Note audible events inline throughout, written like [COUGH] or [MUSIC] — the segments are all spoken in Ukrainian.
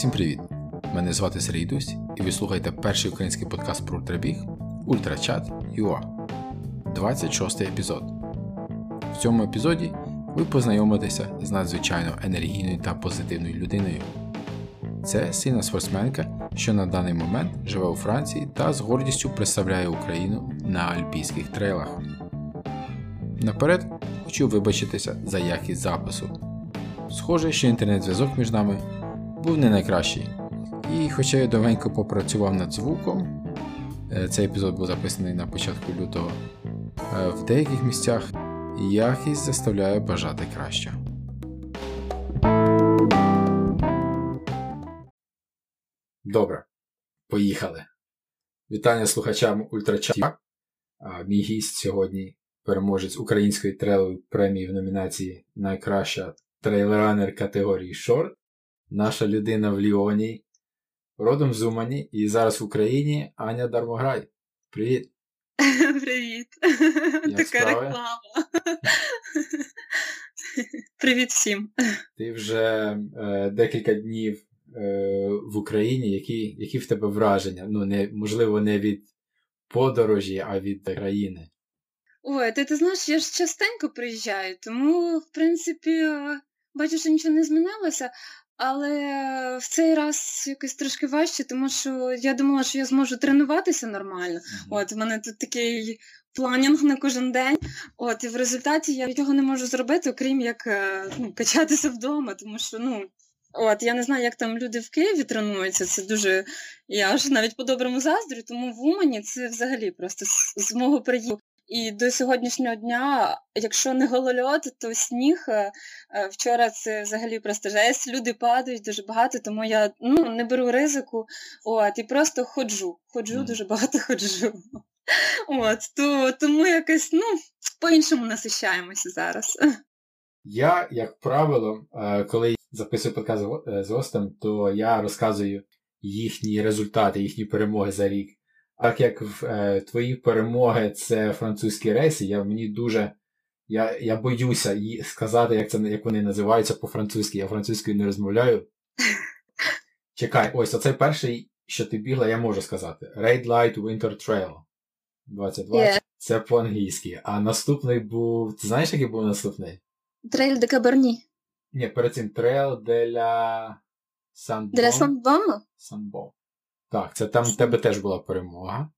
Всім привіт! Мене звати Сергій Дусь, і ви слухаєте перший український подкаст про ультрабіг Ультрачат ЮА. 26 епізод. В цьому епізоді ви познайомитеся з надзвичайно енергійною та позитивною людиною. Це сильна спортсменка, що на даний момент живе у Франції та з гордістю представляє Україну на альпійських трейлах. Наперед хочу вибачитися за якість запису. Схоже, що інтернет-зв'язок між нами був не найкращий. І хоча я довенько попрацював над звуком, е, цей епізод був записаний на початку лютого, е, в деяких місцях якість заставляє бажати краще. Добре, поїхали. Вітання слухачам Ультрача. Мій гість сьогодні переможець української трейлової премії в номінації Найкраща трейлранер категорії Шорт. Наша людина в Ліоні, родом з Умані і зараз в Україні Аня Дармограй. Привіт! [LAUGHS] Привіт! Така реклама. [LAUGHS] Привіт всім. Ти вже е, декілька днів е, в Україні. Які які в тебе враження? Ну, не, можливо, не від подорожі, а від країни. Ой, ти ти знаєш, я ж частенько приїжджаю, тому, в принципі, бачу, що нічого не змінилося. Але в цей раз якось трошки важче, тому що я думала, що я зможу тренуватися нормально. Mm-hmm. От в мене тут такий планінг на кожен день. От і в результаті я нічого не можу зробити, окрім як е, ну, качатися вдома, тому що ну. От, я не знаю, як там люди в Києві тренуються. Це дуже. Я аж навіть по-доброму заздрю, тому в Умані це взагалі просто з, з мого приїзду і до сьогоднішнього дня, якщо не голольот, то сніг. Е, е, вчора це взагалі просто жесть. Люди падають дуже багато, тому я ну, не беру ризику. От, і просто ходжу. Ходжу, mm. дуже багато [LAUGHS] ходжу. От, то, Тому якось ну, по-іншому насищаємося зараз. Я, як правило, е, коли записую подкаст з гостем, то я розказую їхні результати, їхні перемоги за рік. Так як е, твої перемоги це французькі рейси, я мені дуже. Я я боюся сказати, як це як вони називаються по-французьки. Я французькою не розмовляю. [LAUGHS] Чекай, ось оцей перший, що ти бігла, я можу сказати. Raid Light Winter Trail 2020. Yeah. Це по-англійськи. А наступний був. Ти знаєш, який був наступний? Trail des Cabornis. Ні, перед цим Trail de la Sainte-Baume. Для Sainte-Baume? Sainte-Baume. Так, це там в тебе теж була перемога.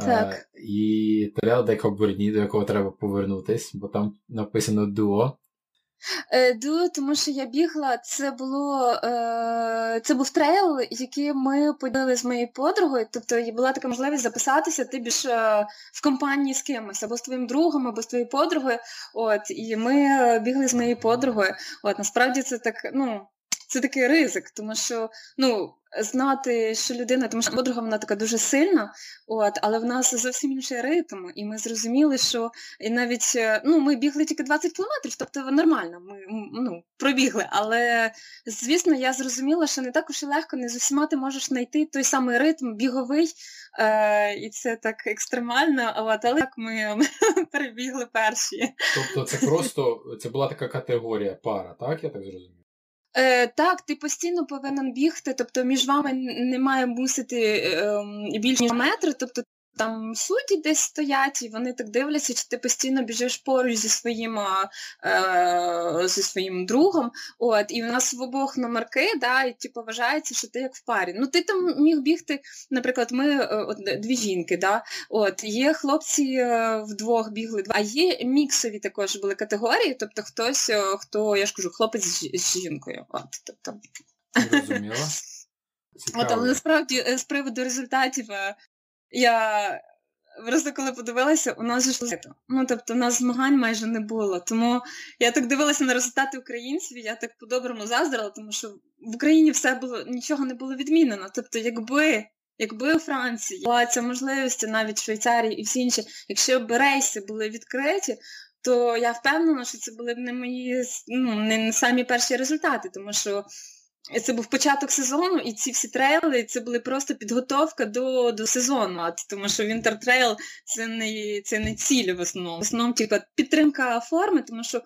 Так. Е, І Trail des Cabornis, до якого треба повернутись, бо там написано duo. Е, duo, тому що я бігла, це було е, це був трейл, який ми поділили з моєю подругою. Тобто була така можливість записатися, ти більш е, в компанії з кимось, або з твоїм другом, або з твоєю подругою. От, І ми бігли з моєю подругою. От, Насправді це так, ну, це такий ризик, тому що ну, знати, що людина, тому що подруга вона така дуже сильна, от, але в нас зовсім інший ритм, і ми зрозуміли, що і навіть е, ну, ми бігли тільки 20 кілометрів, тобто нормально, ми ну, пробігли. Але звісно, я зрозуміла, що не так уж і легко, не з усіма ти можеш знайти той самий ритм біговий, е, і це так екстремально, от, але так ми, ми [LAUGHS] перебігли перші. Тобто це просто це була така категорія пара, так? Я так зрозумів? Е, Так, ти постійно повинен бігти, тобто між вами не має мусити е, більше метри, тобто там судді десь стоять, і вони так дивляться, чи ти постійно біжиш поруч зі своїм е, зі своїм другом. От, І у нас в обох номерки, да, і типу, вважається, що ти як в парі. Ну, ти там міг бігти, наприклад, ми е, от, дві жінки, да, от, є хлопці е, вдвох бігли, а є міксові також були категорії, тобто хтось, е, хто, я ж кажу, хлопець з, з жінкою. От, тобто. Зрозуміло. От, але насправді з приводу результатів я просто коли подивилася, у нас же. Ну, тобто, у нас змагань майже не було. Тому я так дивилася на результати українців, я так по-доброму заздрила, тому що в Україні все було, нічого не було відмінено. Тобто, якби. Якби у Франції була ця можливість, навіть в Швейцарії і всі інші, якщо б рейси були відкриті, то я впевнена, що це були б не мої ну, не самі перші результати, тому що це був початок сезону, і ці всі трейли це були просто підготовка до до сезону. Тому що Trail це не це не ціль в основному. В основному типу, підтримка форми, тому що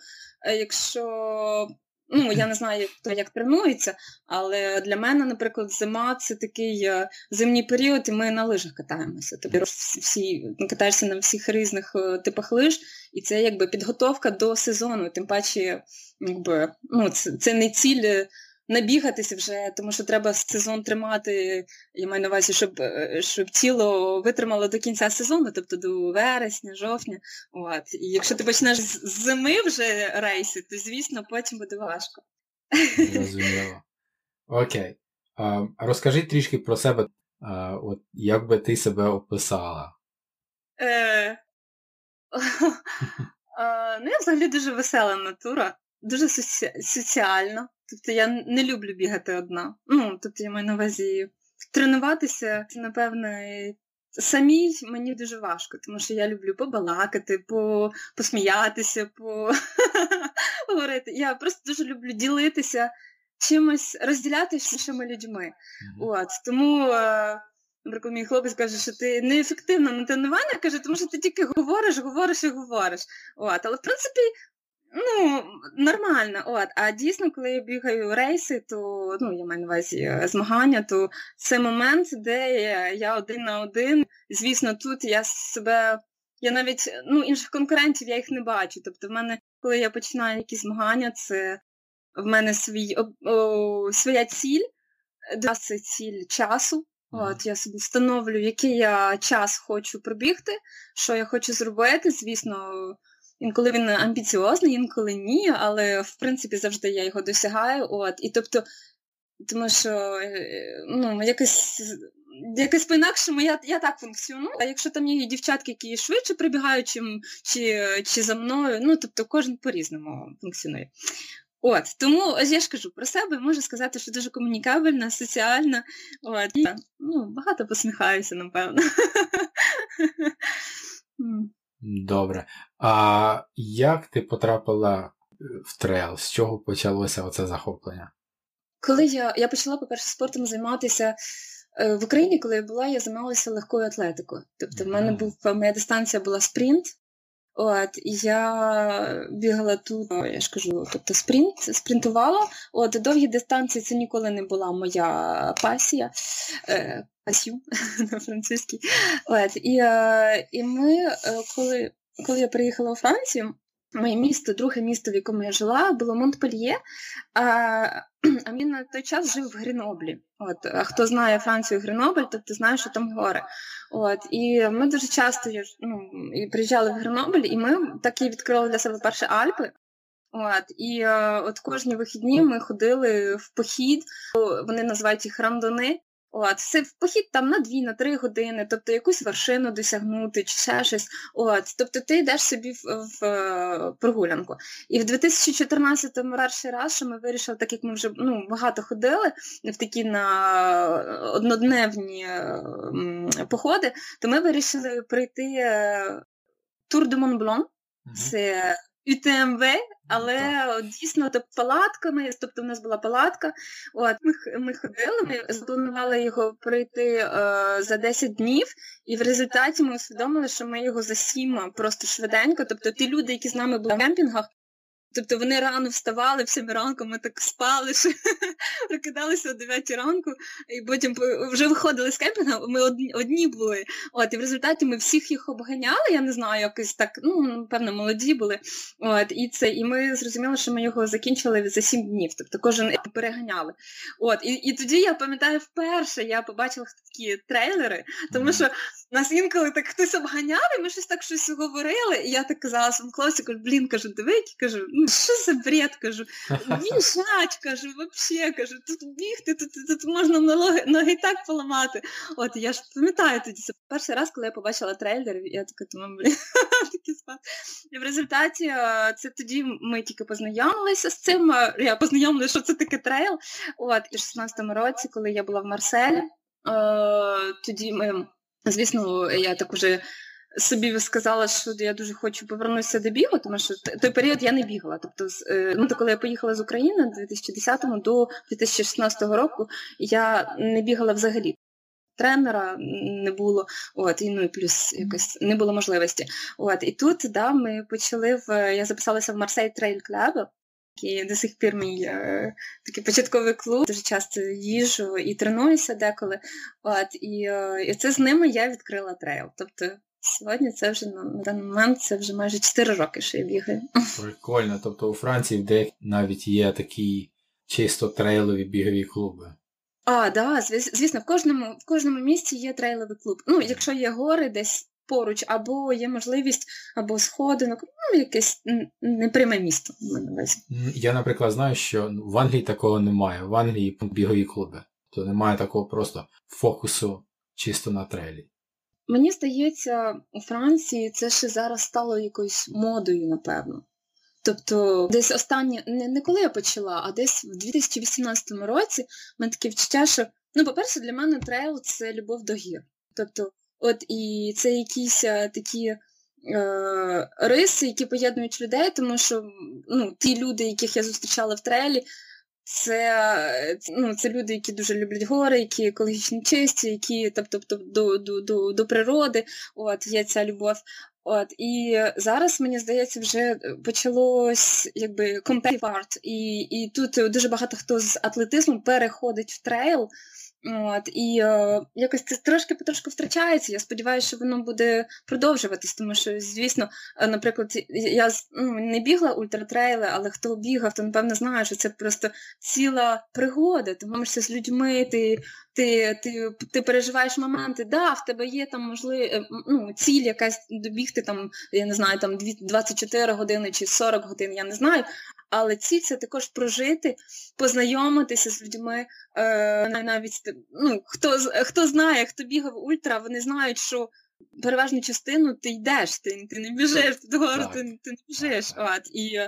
е, якщо Ну, я не знаю, хто як тренується, але для мене, наприклад, зима це такий е, зимній період, і ми на лижах катаємося. Тобі всі катаєшся на всіх різних е, типах лиж, і це якби підготовка до сезону. Тим паче, якби ну, це, це не ціль набігатися вже, тому що треба сезон тримати. Я маю на увазі, щоб е, щоб тіло витримало до кінця сезону, тобто до вересня, жовтня. От. І якщо ти почнеш з зими вже рейси, то звісно потім буде важко. Зрозуміло. Окей. А, Розкажи трішки про себе, а, от як би ти себе описала? Е... [LAUGHS] Ну, я взагалі дуже весела натура, дуже соціальна. Тобто я не люблю бігати одна. Ну, тобто я маю на увазі тренуватися, це, напевне, самій мені дуже важко, тому що я люблю побалакати, по... посміятися, по... [LAUGHS] говорити. Я просто дуже люблю ділитися чимось, розділяти з іншими людьми. От, Тому. Е, наприклад, мій хлопець каже, що ти неефективна на тренування, каже, тому що ти тільки говориш, говориш і говориш. От. Але в принципі Ну, нормально, от. А дійсно, коли я бігаю рейси, то ну, я маю на увазі е, змагання, то це момент, де я один на один. Звісно, тут я себе. Я навіть ну, інших конкурентів я їх не бачу. Тобто, в мене, коли я починаю якісь змагання, це в мене свій, о, о, своя ціль, це ціль часу. От Я собі встановлю, який я час хочу пробігти, що я хочу зробити. Звісно, Інколи він амбіціозний, інколи ні, але в принципі завжди я його досягаю. От. І тобто, тому що е, ну, якось якось по-інакшому я я так функціоную. А якщо там є дівчатки, які швидше прибігають, чим, чи чи за мною, ну тобто кожен по-різному функціонує. От, Тому я ж кажу про себе, можу сказати, що дуже комунікабельна, соціальна. От, і, ну, Багато посміхаюся, напевно. [LAUGHS] Добре. А як ти потрапила е, в трейл? З чого почалося оце захоплення? Коли я я почала, по-перше, спортом займатися е, в Україні, коли я була, я займалася легкою атлетикою. Тобто, в мене був моя дистанція була спринт. От, я бігала тут, я ж кажу, тобто спринт, спринтувала. От, довгі дистанції це ніколи не була моя пасія. Е, пасю [LAUGHS] на французькій. От, І і ми, коли коли я приїхала у Францію, моє місто, друге місто, в якому я жила, було Монтпельє, а [CLEARS THROAT] а він на той час жив в Греноблі. От, А хто знає Францію Гренобль, тобто знає, що там гори. От, І ми дуже часто ну, і приїжджали в Гренобль, і ми так і відкрили для себе перші Альпи. От, І от кожні вихідні ми ходили в похід, вони називають їх рандони. От, Це в похід там на 2 на 3 години, тобто якусь вершину досягнути чи ще щось. От, Тобто ти йдеш собі в, в, в е, прогулянку. І в 2014-му перший раз, що ми вирішили, так як ми вже ну, багато ходили в такі на однодневні м, походи, то ми вирішили прийти Тур де Монблон. Це ЮТМВ, але дійсно то палатками, тобто в нас була палатка. От Ми ми ходили, ми запланували його пройти е, за 10 днів, і в результаті ми усвідомили, що ми його за сім просто швиденько. Тобто ті люди, які з нами були в кемпінгах, Тобто вони рано вставали, в 7 ранку ми так спали, що [LAUGHS] прокидалися о 9 ранку, і потім вже виходили з кемпінга, ми одні одні були. От, І в результаті ми всіх їх обганяли, я не знаю, якось так, ну, певно, молоді були. От, І це, і ми зрозуміли, що ми його закінчили за 7 днів, тобто кожен переганяли. От, І і тоді я пам'ятаю, вперше я побачила такі трейлери, тому що нас інколи так хтось обганяв, і ми щось так щось говорили, і я так казала своєму хлопцю, кажу, блін, кажу, диви, кажу, ну що за бред, кажу, біжать, [LAUGHS] кажу, взагалі, кажу, тут бігти, тут, тут, тут можна ноги, ноги так поламати. От, я ж пам'ятаю тоді, це перший раз, коли я побачила трейлер, я така думаю, блін, [LAUGHS] такий спад. І в результаті це тоді ми тільки познайомилися з цим, я познайомилася, що це таке трейл. От, і в 16-му році, коли я була в Марселі, тоді ми Звісно, я так уже собі сказала, що я дуже хочу повернутися до бігу, тому що той період я не бігала. Тобто, е, ну, то коли я поїхала з України 2010 до 2016 року, я не бігала взагалі. Тренера не було, от, і ну і плюс якось не було можливості. От, І тут да, ми почали в. Я записалася в Marseille Trail Club, І до сих пір мій е, такий початковий клуб. Дуже часто їжу і тренуюся деколи. От, І е, і це з ними я відкрила трейл. Тобто сьогодні це вже на, на даний момент це вже майже 4 роки, що я бігаю. [LAUGHS] Прикольно. Тобто у Франції деяких навіть є такі чисто трейлові бігові клуби. А, да, звісно, в кожному в кожному місці є трейловий клуб. Ну, якщо є гори десь поруч, або є можливість, або сходинок, ну, якесь непряме місто. Я, наприклад, знаю, що в Англії такого немає. В Англії бігові клуби. То немає такого просто фокусу чисто на трейлі. Мені здається, у Франції це ще зараз стало якоюсь модою, напевно. Тобто, десь останні, не, не коли я почала, а десь в 2018 році мене таке відчуття, що, ну, по-перше, для мене трейл це любов до гір. Тобто, от і це якісь а, такі е, риси, які поєднують людей, тому що ну, ті люди, яких я зустрічала в трейлі, це ну, це люди, які дуже люблять гори, які екологічно чисті, які тобто, до до, до, до природи, от, є ця любов. От, І зараз, мені здається, вже почалось якби арт, і і тут дуже багато хто з атлетизму переходить в трейл. От, І е, якось це трошки потрошку втрачається. Я сподіваюся, що воно буде продовжуватись, тому що, звісно, е, наприклад, я ну, не бігла ультратрейли, але хто бігав, то напевно знає, що це просто ціла пригода. Ти можешся з людьми, ти ти ти, ти переживаєш моменти, да, в тебе є там можливо, е, ну, ціль якась добігти, там, я не знаю, там 24 години чи 40 годин, я не знаю. Але ціль це також прожити, познайомитися з людьми. Е, навіть ну, Хто хто знає, хто бігав ультра, вони знають, що переважну частину ти йдеш, ти ти не біжиш, ти догору ти, ти не біжиш. От, І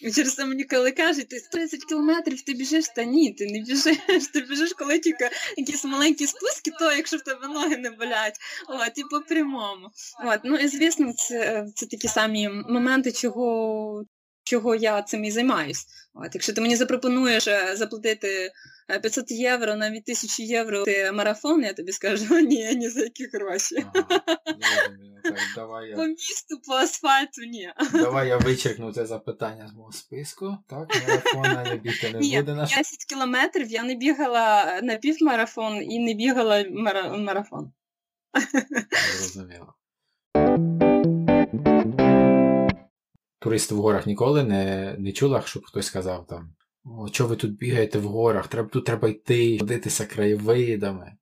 і через це мені коли кажуть, ти 30 кілометрів ти біжиш, та ні, ти не біжиш. [LAUGHS] Ти біжиш, коли тільки якісь маленькі спуски, то якщо в тебе ноги не болять. От, і по прямому. От, Ну і звісно, це це такі самі моменти, чого чого я цим і займаюсь. От, Якщо ти мені запропонуєш е, заплатити 500 е, євро навіть 1000 євро ти марафон, я тобі скажу, [LAUGHS] ні, ні за які гроші. Ага, так, давай я... По місту, по асфальту, ні. Давай я вичеркну це запитання з мого списку. Так, марафона не бігти не ні, буде наш. 10 кілометрів я не бігала на півмарафон і не бігала марафон. Зрозуміло туристи в горах ніколи не не чула, щоб хтось сказав там, о, що ви тут бігаєте в горах, треба, тут треба йти, ходитися краєвидами.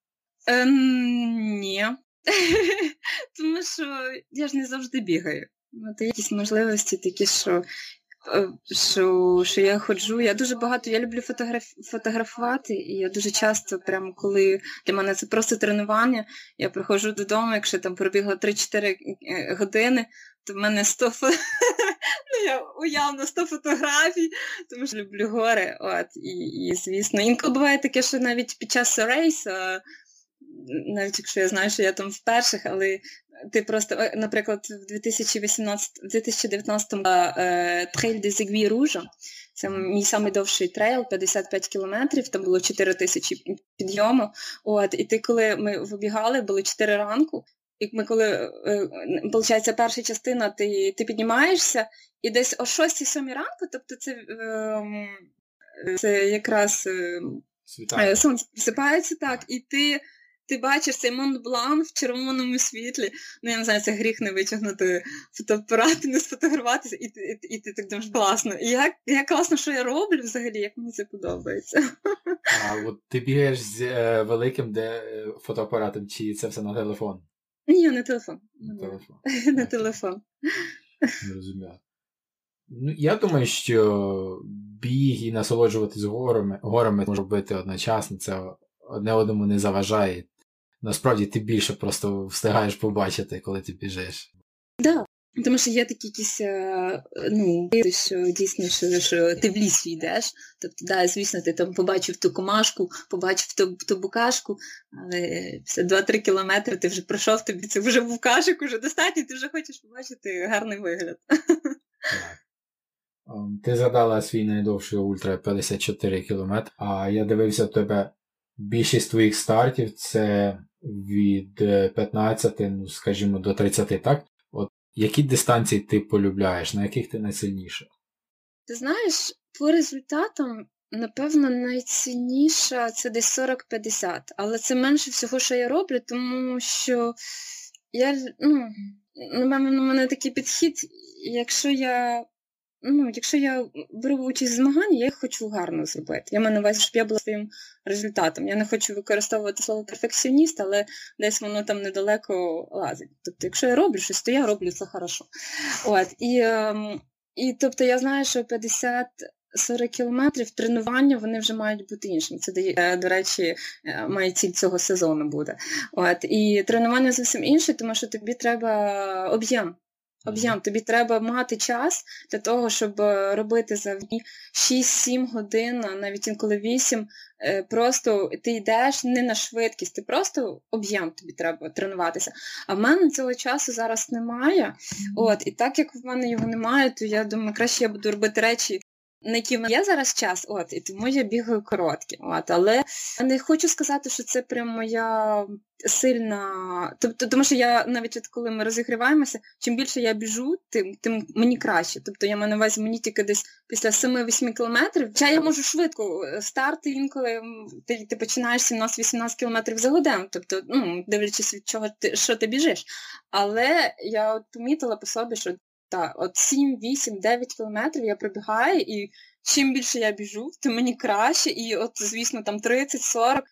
Ем, Ні. [LAUGHS] Тому що я ж не завжди бігаю. Є якісь можливості такі, що е, що що я ходжу. Я дуже багато, я люблю фотограф, фотографувати, і я дуже часто, прямо коли для мене це просто тренування, я приходжу додому, якщо там пробігла 3-4 е, години, в мене 100 фото... [LAUGHS] ну, я уявно 100 фотографій, тому що люблю гори. От, І, і звісно, інколи буває таке, що навіть під час рейсу, навіть якщо я знаю, що я там в перших, але ти просто, наприклад, в 2018, 2019 е, Trail des Aiguilles Rouges, це мій найдовший трейл, 55 кілометрів, там було 4 тисячі підйому. От, І ти, коли ми вибігали, було 4 ранку, і ми коли, виходить, е, перша частина, ти ти піднімаєшся, і десь о 6-7 ранку, тобто це ем, це якраз Світає. сонце просипається так, і ти ти бачиш цей Монблан в червоному світлі. Ну, я не знаю, це гріх не витягнути фотоапарат, не сфотографуватися, і, і, і, і ти так думаєш, класно. І як, як класно, що я роблю взагалі, як мені це подобається. А от ти бігаєш з е, великим де, е, фотоапаратом, чи це все на телефон? Ні, не телефон. Не телефон. [LAUGHS] Не телефон. Не розумію. Ну, Я думаю, що біг і насолоджуватись горами горами може робити одночасно, це одне одному не заважає. Насправді ти більше просто встигаєш побачити, коли ти біжиш. Так, да. Тому що є такі якісь, е, ну, що дійсно, що що ти в ліс йдеш. Тобто, да, звісно, ти там побачив ту комашку, побачив ту ту букашку, але після 2-3 кілометри ти вже пройшов, тобі це вже букашок, уже достатньо, ти вже хочеш побачити гарний вигляд. Ем, ти згадала свій найдовший ультра 54 кілометри, а я дивився тебе більшість твоїх стартів це від 15, ну, скажімо, до 30, так? Які дистанції ти полюбляєш, на яких ти найсильніша? Ти знаєш, по результатам, напевно, найцінніша це десь 40-50, але це менше всього, що я роблю, тому що я, ну, напевно, у мене такий підхід, якщо я ну, якщо я беру участь в змаганні, я їх хочу гарно зробити. Я маю на увазі, щоб я була своїм результатом. Я не хочу використовувати слово перфекціоніст, але десь воно там недалеко лазить. Тобто, якщо я роблю щось, то я роблю це хорошо. От, І, ем, і тобто я знаю, що 50 40 кілометрів тренування вони вже мають бути іншими. Це е, до речі, е, має ціль цього сезону буде. От і тренування зовсім інше, тому що тобі треба об'єм. Об'єм, тобі треба мати час для того, щоб е, робити за 6-7 годин, навіть інколи 8, просто ти йдеш не на швидкість, ти просто об'єм тобі треба тренуватися. А в мене цього часу зараз немає. От, І так як в мене його немає, то я думаю, краще я буду робити речі на який є зараз час, от, і тому я бігаю короткі. От, Але не хочу сказати, що це прям моя сильна. Тобто, тому що я навіть от коли ми розігріваємося, чим більше я біжу, тим тим мені краще. Тобто я маю на увазі мені тільки десь після 7-8 кілометрів. Хоча я можу швидко е, старти інколи ти ти починаєш 17-18 кілометрів за годину, тобто, ну, дивлячись від чого ти що ти біжиш. Але я от помітила по собі, що так, от 7, 8, 9 кілометрів я пробігаю, і чим більше я біжу, тим мені краще. І от, звісно, там 30-40,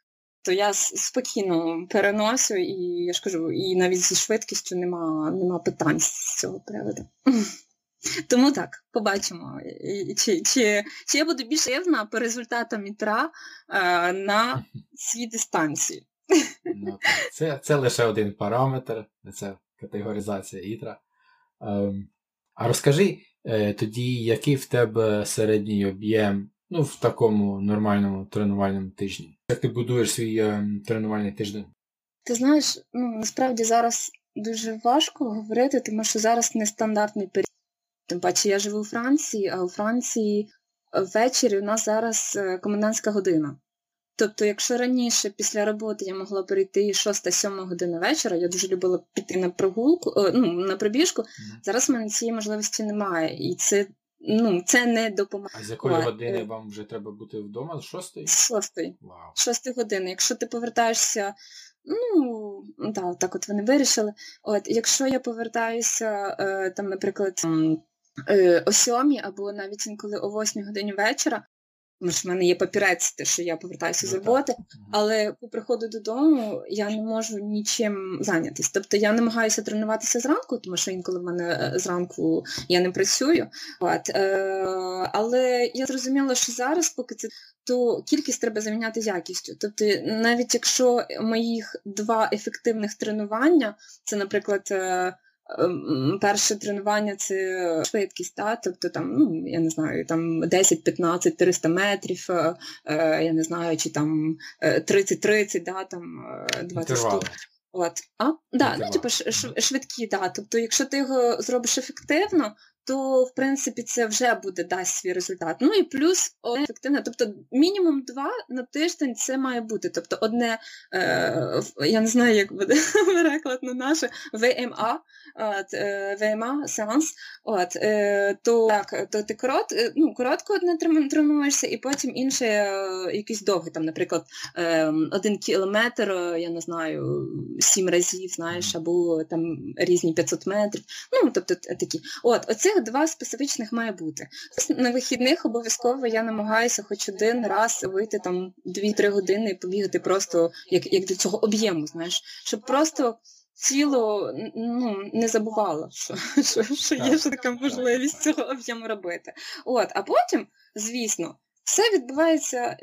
то я спокійно переносю, і я ж кажу, і навіть зі швидкістю нема, нема питань з цього приводу. [LAUGHS] Тому так, побачимо, чи чи, чи я буду більш рівна по результатам ітра е, на [LAUGHS] цій дистанції. Ну, Це це лише один параметр, це категоризація ітра. Ем, а розкажи е, тоді, який в тебе середній об'єм ну, в такому нормальному тренувальному тижні? Як ти будуєш свій е, тренувальний тиждень? Ти знаєш, ну насправді зараз дуже важко говорити, тому що зараз нестандартний період. Тим паче я живу у Франції, а у Франції ввечері у нас зараз е, комендантська година. Тобто, якщо раніше після роботи я могла перейти 6-7 година вечора, я дуже любила піти на прогулку, ну, на пробіжку, mm-hmm. зараз в мене цієї можливості немає. І це ну, це не допомагає. А з якої години вам вже треба бути вдома? З 6? З 6. Wow. 6 години. Якщо ти повертаєшся, ну, да, так от вони вирішили. От, Якщо я повертаюся, е, там, наприклад, е, о 7 або навіть інколи о 8 годині вечора, тому що в мене є папірець, те, що я повертаюся з ну, роботи, але по приходу додому я не можу нічим зайнятися. Тобто я намагаюся тренуватися зранку, тому що інколи в мене е, зранку я не працюю. От, е, Але я зрозуміла, що зараз, поки це то кількість треба заміняти якістю. Тобто, навіть якщо моїх два ефективних тренування, це, наприклад. Ем, перше тренування це швидкість, та? тобто там, ну, я не знаю, там 10-15, 300 метрів, е, е, я не знаю, чи там 30-30, е, да, там 20 штук. От. А? Да, ну, типу, швидкі, да. Тобто, якщо ти його зробиш ефективно, то в принципі це вже буде дасть свій результат. Ну і плюс ефективне, тобто мінімум два на тиждень це має бути. Тобто, одне, е, я не знаю, як буде [LAUGHS] переклад на наше ВМА, от, е, ВМА сеанс, от, е, то так, то ти корот, е, ну, коротко одне тренуєшся, і потім інше е, якийсь довгий, там, наприклад, е, один кілометр, я не знаю, сім разів, знаєш, або там різні 500 метрів. Ну, тобто такі. От, оцих два специфічних має бути. На вихідних обов'язково я намагаюся хоч один раз вийти там 2-3 години і побігати просто як як до цього об'єму, знаєш, щоб просто тіло ну, не забувало, що що, що є ж така можливість цього об'єму робити. От, А потім, звісно, все відбувається,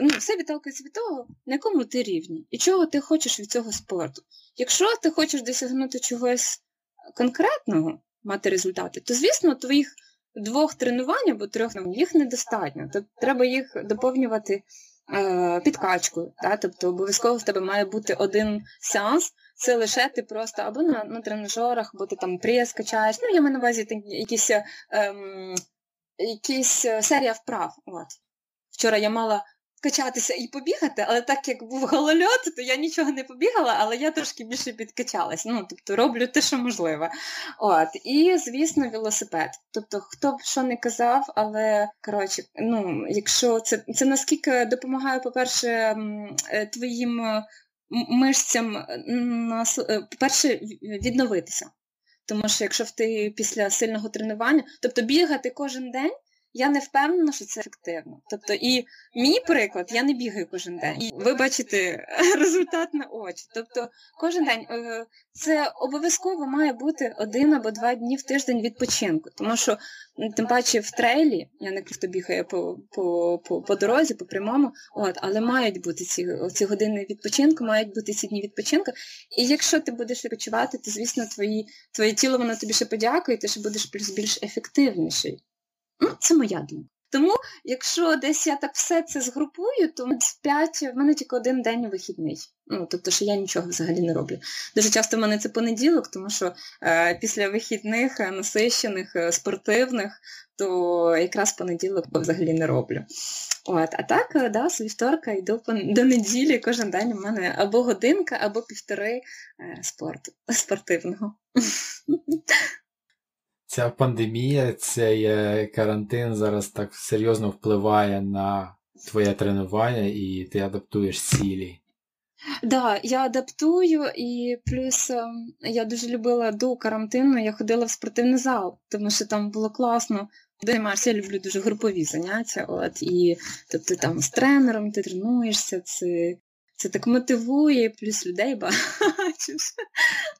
ну, все відталкується від того, на якому ти рівні і чого ти хочеш від цього спорту. Якщо ти хочеш досягнути чогось конкретного, мати результати, то, звісно, твоїх двох тренувань або трьох їх недостатньо. Тобто треба їх доповнювати е, підкачкою. Да? Тобто обов'язково в тебе має бути один сеанс, це лише ти просто або на на тренажерах, або ти там прес качаєш. Ну, я маю на увазі якісь, ем, якісь е, серія вправ. От. Вчора я мала качатися і побігати, але так як був голольот, то я нічого не побігала, але я трошки більше підкачалась. Ну, тобто роблю те, що можливе. От. І, звісно, велосипед. Тобто, хто б що не казав, але коротше, ну, якщо це це наскільки допомагає, по-перше, е, твоїм мишцям, е, по-перше, відновитися. Тому що якщо ти після сильного тренування, тобто бігати кожен день, я не впевнена, що це ефективно. Тобто, і мій приклад, я не бігаю кожен день. І ви бачите [LAUGHS] результат на очі. Тобто, кожен день е, це обов'язково має бути один або два дні в тиждень відпочинку. Тому що, тим паче, в трейлі, я не хто бігає по по, по, по дорозі, по прямому, от, але мають бути ці ці години відпочинку, мають бути ці дні відпочинку. І якщо ти будеш відпочивати, то звісно твої, твоє тіло воно тобі ще подякує, ти ще будеш більш ефективніший. Ну, Це моя думка. Тому, якщо десь я так все це згрупую, то п'ять в мене тільки один день вихідний. Ну, тобто, що я нічого взагалі не роблю. Дуже часто в мене це понеділок, тому що е, після вихідних, е, насищених, е, спортивних, то якраз понеділок взагалі не роблю. От, А так, е, да, з вівторка йду до неділі, кожен день у мене або годинка, або півтори е, спорту спортивного. [LAUGHS] ця пандемія, цей карантин зараз так серйозно впливає на твоє тренування і ти адаптуєш цілі. Так, да, я адаптую, і плюс ем, я дуже любила до карантину, я ходила в спортивний зал, тому що там було класно. Займаєшся, я люблю дуже групові заняття. От, І тобто там з тренером ти тренуєшся, це це так мотивує, плюс людей бачиш.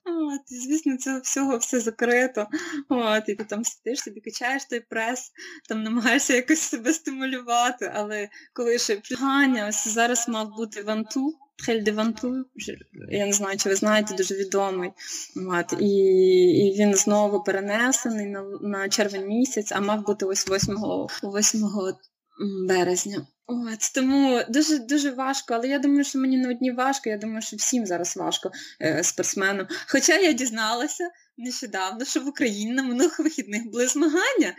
От, і, Звісно, цього всього все закрито. От, І ти там сидиш, тобі качаєш той прес, там намагаєшся якось себе стимулювати, але коли ще Ганя, ось зараз мав бути ванту, Трель де Ванту, я не знаю, чи ви знаєте, дуже відомий. От, І і він знову перенесений на на червень місяць, а мав бути ось 8 8 березня. От, Тому дуже дуже важко, але я думаю, що мені не одні важко, я думаю, що всім зараз важко е, спортсменам. Хоча я дізналася нещодавно, що в Україні на минулих вихідних були змагання,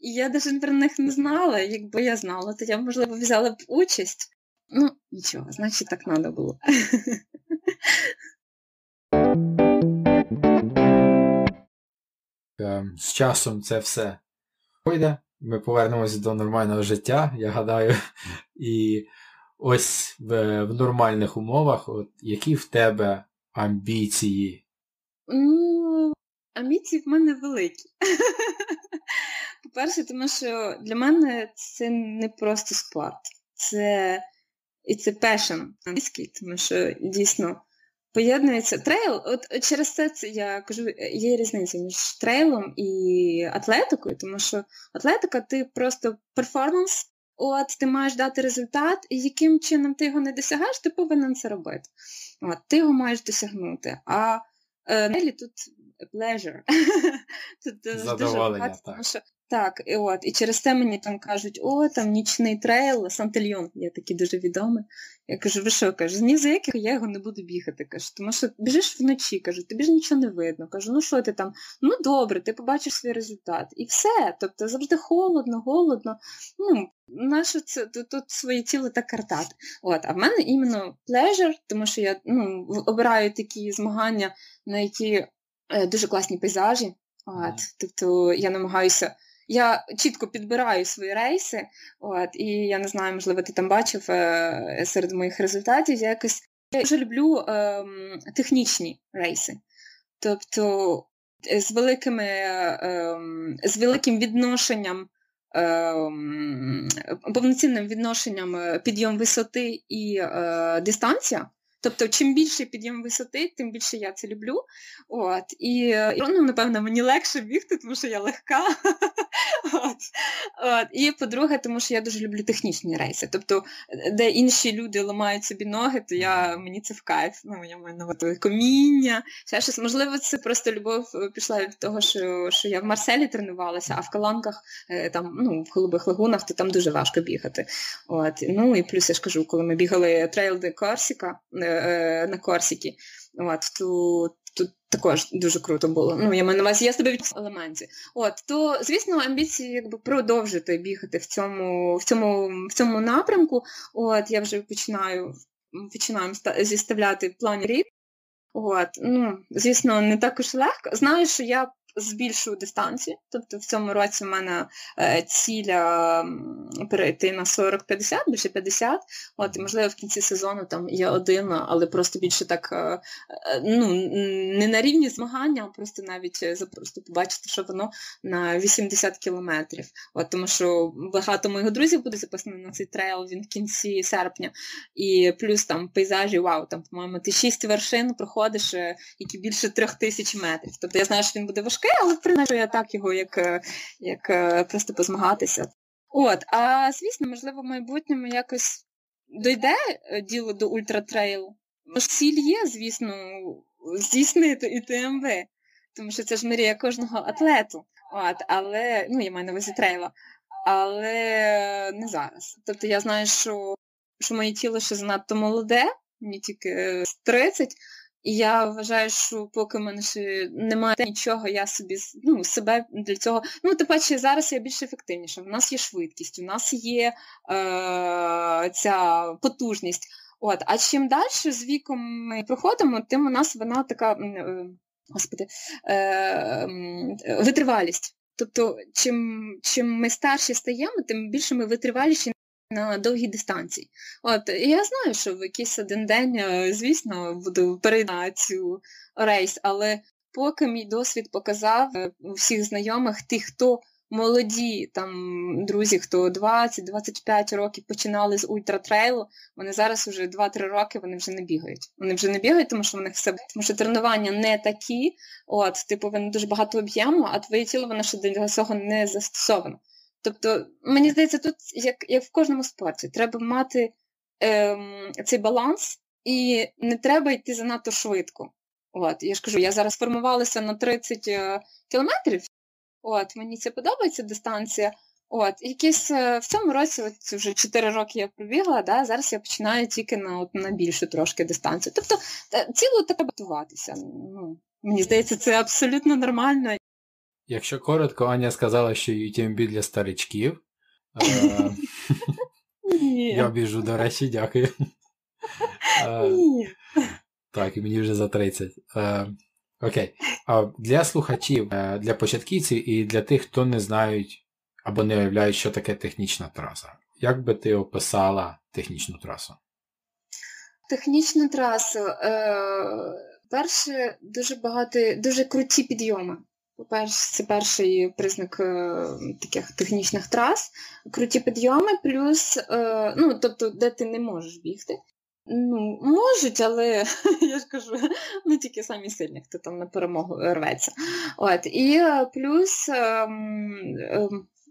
і я навіть про них не знала. Якби я знала, то я, можливо, взяла б участь. Ну, нічого, значить, так треба було. Ем, з часом це все пойде ми повернемося до нормального життя, я гадаю. І ось в, в нормальних умовах, от, які в тебе амбіції? Ну, амбіції в мене великі. [LAUGHS] По-перше, тому що для мене це не просто спорт. Це і це пешен англійський, тому що дійсно Поєднується трейл, от через це я кажу, є різниця між трейлом і атлетикою, тому що атлетика ти просто перформанс, от ти маєш дати результат, і яким чином ти його не досягаєш, ти повинен це робити. От, Ти його маєш досягнути. А е, тут pleasure. [LAUGHS] Тут Задоволення, дуже багато, так. тому що так, і от, і через це мені там кажуть, о, там нічний трейл, SaintéLyon, я такий дуже відомий. Я кажу, ви що, кажу, ні за яких я його не буду бігати. Кажу, тому що біжиш вночі, кажу, тобі ж нічого не видно. Кажу, ну що ти там? Ну добре, ти побачиш свій результат. І все. Тобто завжди холодно, голодно. Ну, наше це тут своє тіло так картати. От, а в мене іменно pleasure, тому що я ну, обираю такі змагання, на які е, дуже класні пейзажі. От, Тобто я намагаюся я чітко підбираю свої рейси, от, і я не знаю, можливо, ти там бачив е, серед моїх результатів, я якось я дуже люблю е, технічні рейси. Тобто е, з великими, е, з великим відношенням, е, повноцінним відношенням е, підйом висоти і е, дистанція. Тобто, чим більше підйом висоти, тим більше я це люблю. От. І ну, напевно, мені легше бігти, тому що я легка. [LAUGHS] От. От. І по-друге, тому що я дуже люблю технічні рейси. Тобто, де інші люди ламають собі ноги, то я, мені це в кайф. Ну, я маю на каміння, ще щось. Можливо, це просто любов пішла від того, що що я в Марселі тренувалася, а в Каланках, е, там, ну, в голубих лагунах, то там дуже важко бігати. От. Ну і плюс я ж кажу, коли ми бігали трейл де Корсіка, Е, на Корсіки. От, то тут також дуже круто було. Ну, я маю на увазі, я себе від елементі. От, то, звісно, амбіції якби продовжити бігати в цьому в цьому, в цьому напрямку. От, я вже починаю починаємо зіставляти плані рік. От, ну, звісно, не також легко. Знаю, що я збільшую дистанцію, тобто в цьому році в мене е, ціля перейти на 40-50, більше 50. От, і, можливо, в кінці сезону там є один, але просто більше так е, е, ну, не на рівні змагання, а просто навіть просто побачити, що воно на 80 кілометрів. От, Тому що багато моїх друзів буде записано на цей трейл, він в кінці серпня. І плюс там пейзажі, вау, там, по-моєму, ти шість вершин проходиш, які більше трьох тисяч метрів. Тобто я знаю, що він буде важкий, але в принципі я так його, як е, як е, просто позмагатися. От, а звісно, можливо, в майбутньому якось дойде е, діло до ультратрейлу. Ціль є, звісно, здійснити і ТМВ, тому що це ж мрія кожного атлету. От, але, ну, я маю на увазі трейла, але не зараз. Тобто я знаю, що що моє тіло ще занадто молоде, мені тільки 30, і я вважаю, що поки в мене ще немає нічого, я собі ну, себе для цього. Ну, тим паче, зараз я більш ефективніша. У нас є швидкість, у нас є е, ця потужність. От, А чим далі з віком ми проходимо, тим у нас вона така е, господи, е, витривалість. Тобто, чим чим ми старші стаємо, тим більше ми витриваліші на довгі дистанції. От, І я знаю, що в якийсь один день, е, звісно, буду перейти на цю рейс, але поки мій досвід показав е, всіх знайомих, тих, хто молоді там друзі, хто 20-25 років починали з ультратрейлу, вони зараз вже 2-3 роки вони вже не бігають. Вони вже не бігають, тому що в все тому що тренування не такі, от, типу, вони дуже багато об'єму, а твоє тіло воно ще до цього не застосовано. Тобто, мені здається, тут, як як в кожному спорті, треба мати ем, цей баланс і не треба йти занадто швидко. От, Я ж кажу, я зараз формувалася на 30 е, кілометрів, от, мені це подобається дистанція. От, якісь е, в цьому році, от вже 4 роки я пробігла, да, зараз я починаю тільки на от, на більшу трошки дистанцію. Тобто ціло треба готуватися. Ну, Мені здається, це абсолютно нормально. Якщо коротко, Аня сказала, що UTMB для старичків. Е, я біжу, до речі, дякую. Е, так, і мені вже за 30. Е, окей. А Для слухачів, для початківців і для тих, хто не знають або не уявляють, що таке технічна траса. Як би ти описала технічну трасу? Технічну трасу. Перше, дуже багато, дуже круті підйоми. По-перше, це перший признак е, таких технічних трас, круті підйоми, плюс, е, ну, тобто, де ти не можеш бігти. Ну, Можуть, але [LAUGHS] я ж кажу, не тільки самі сильні, хто там на перемогу рветься. От, І е, плюс е,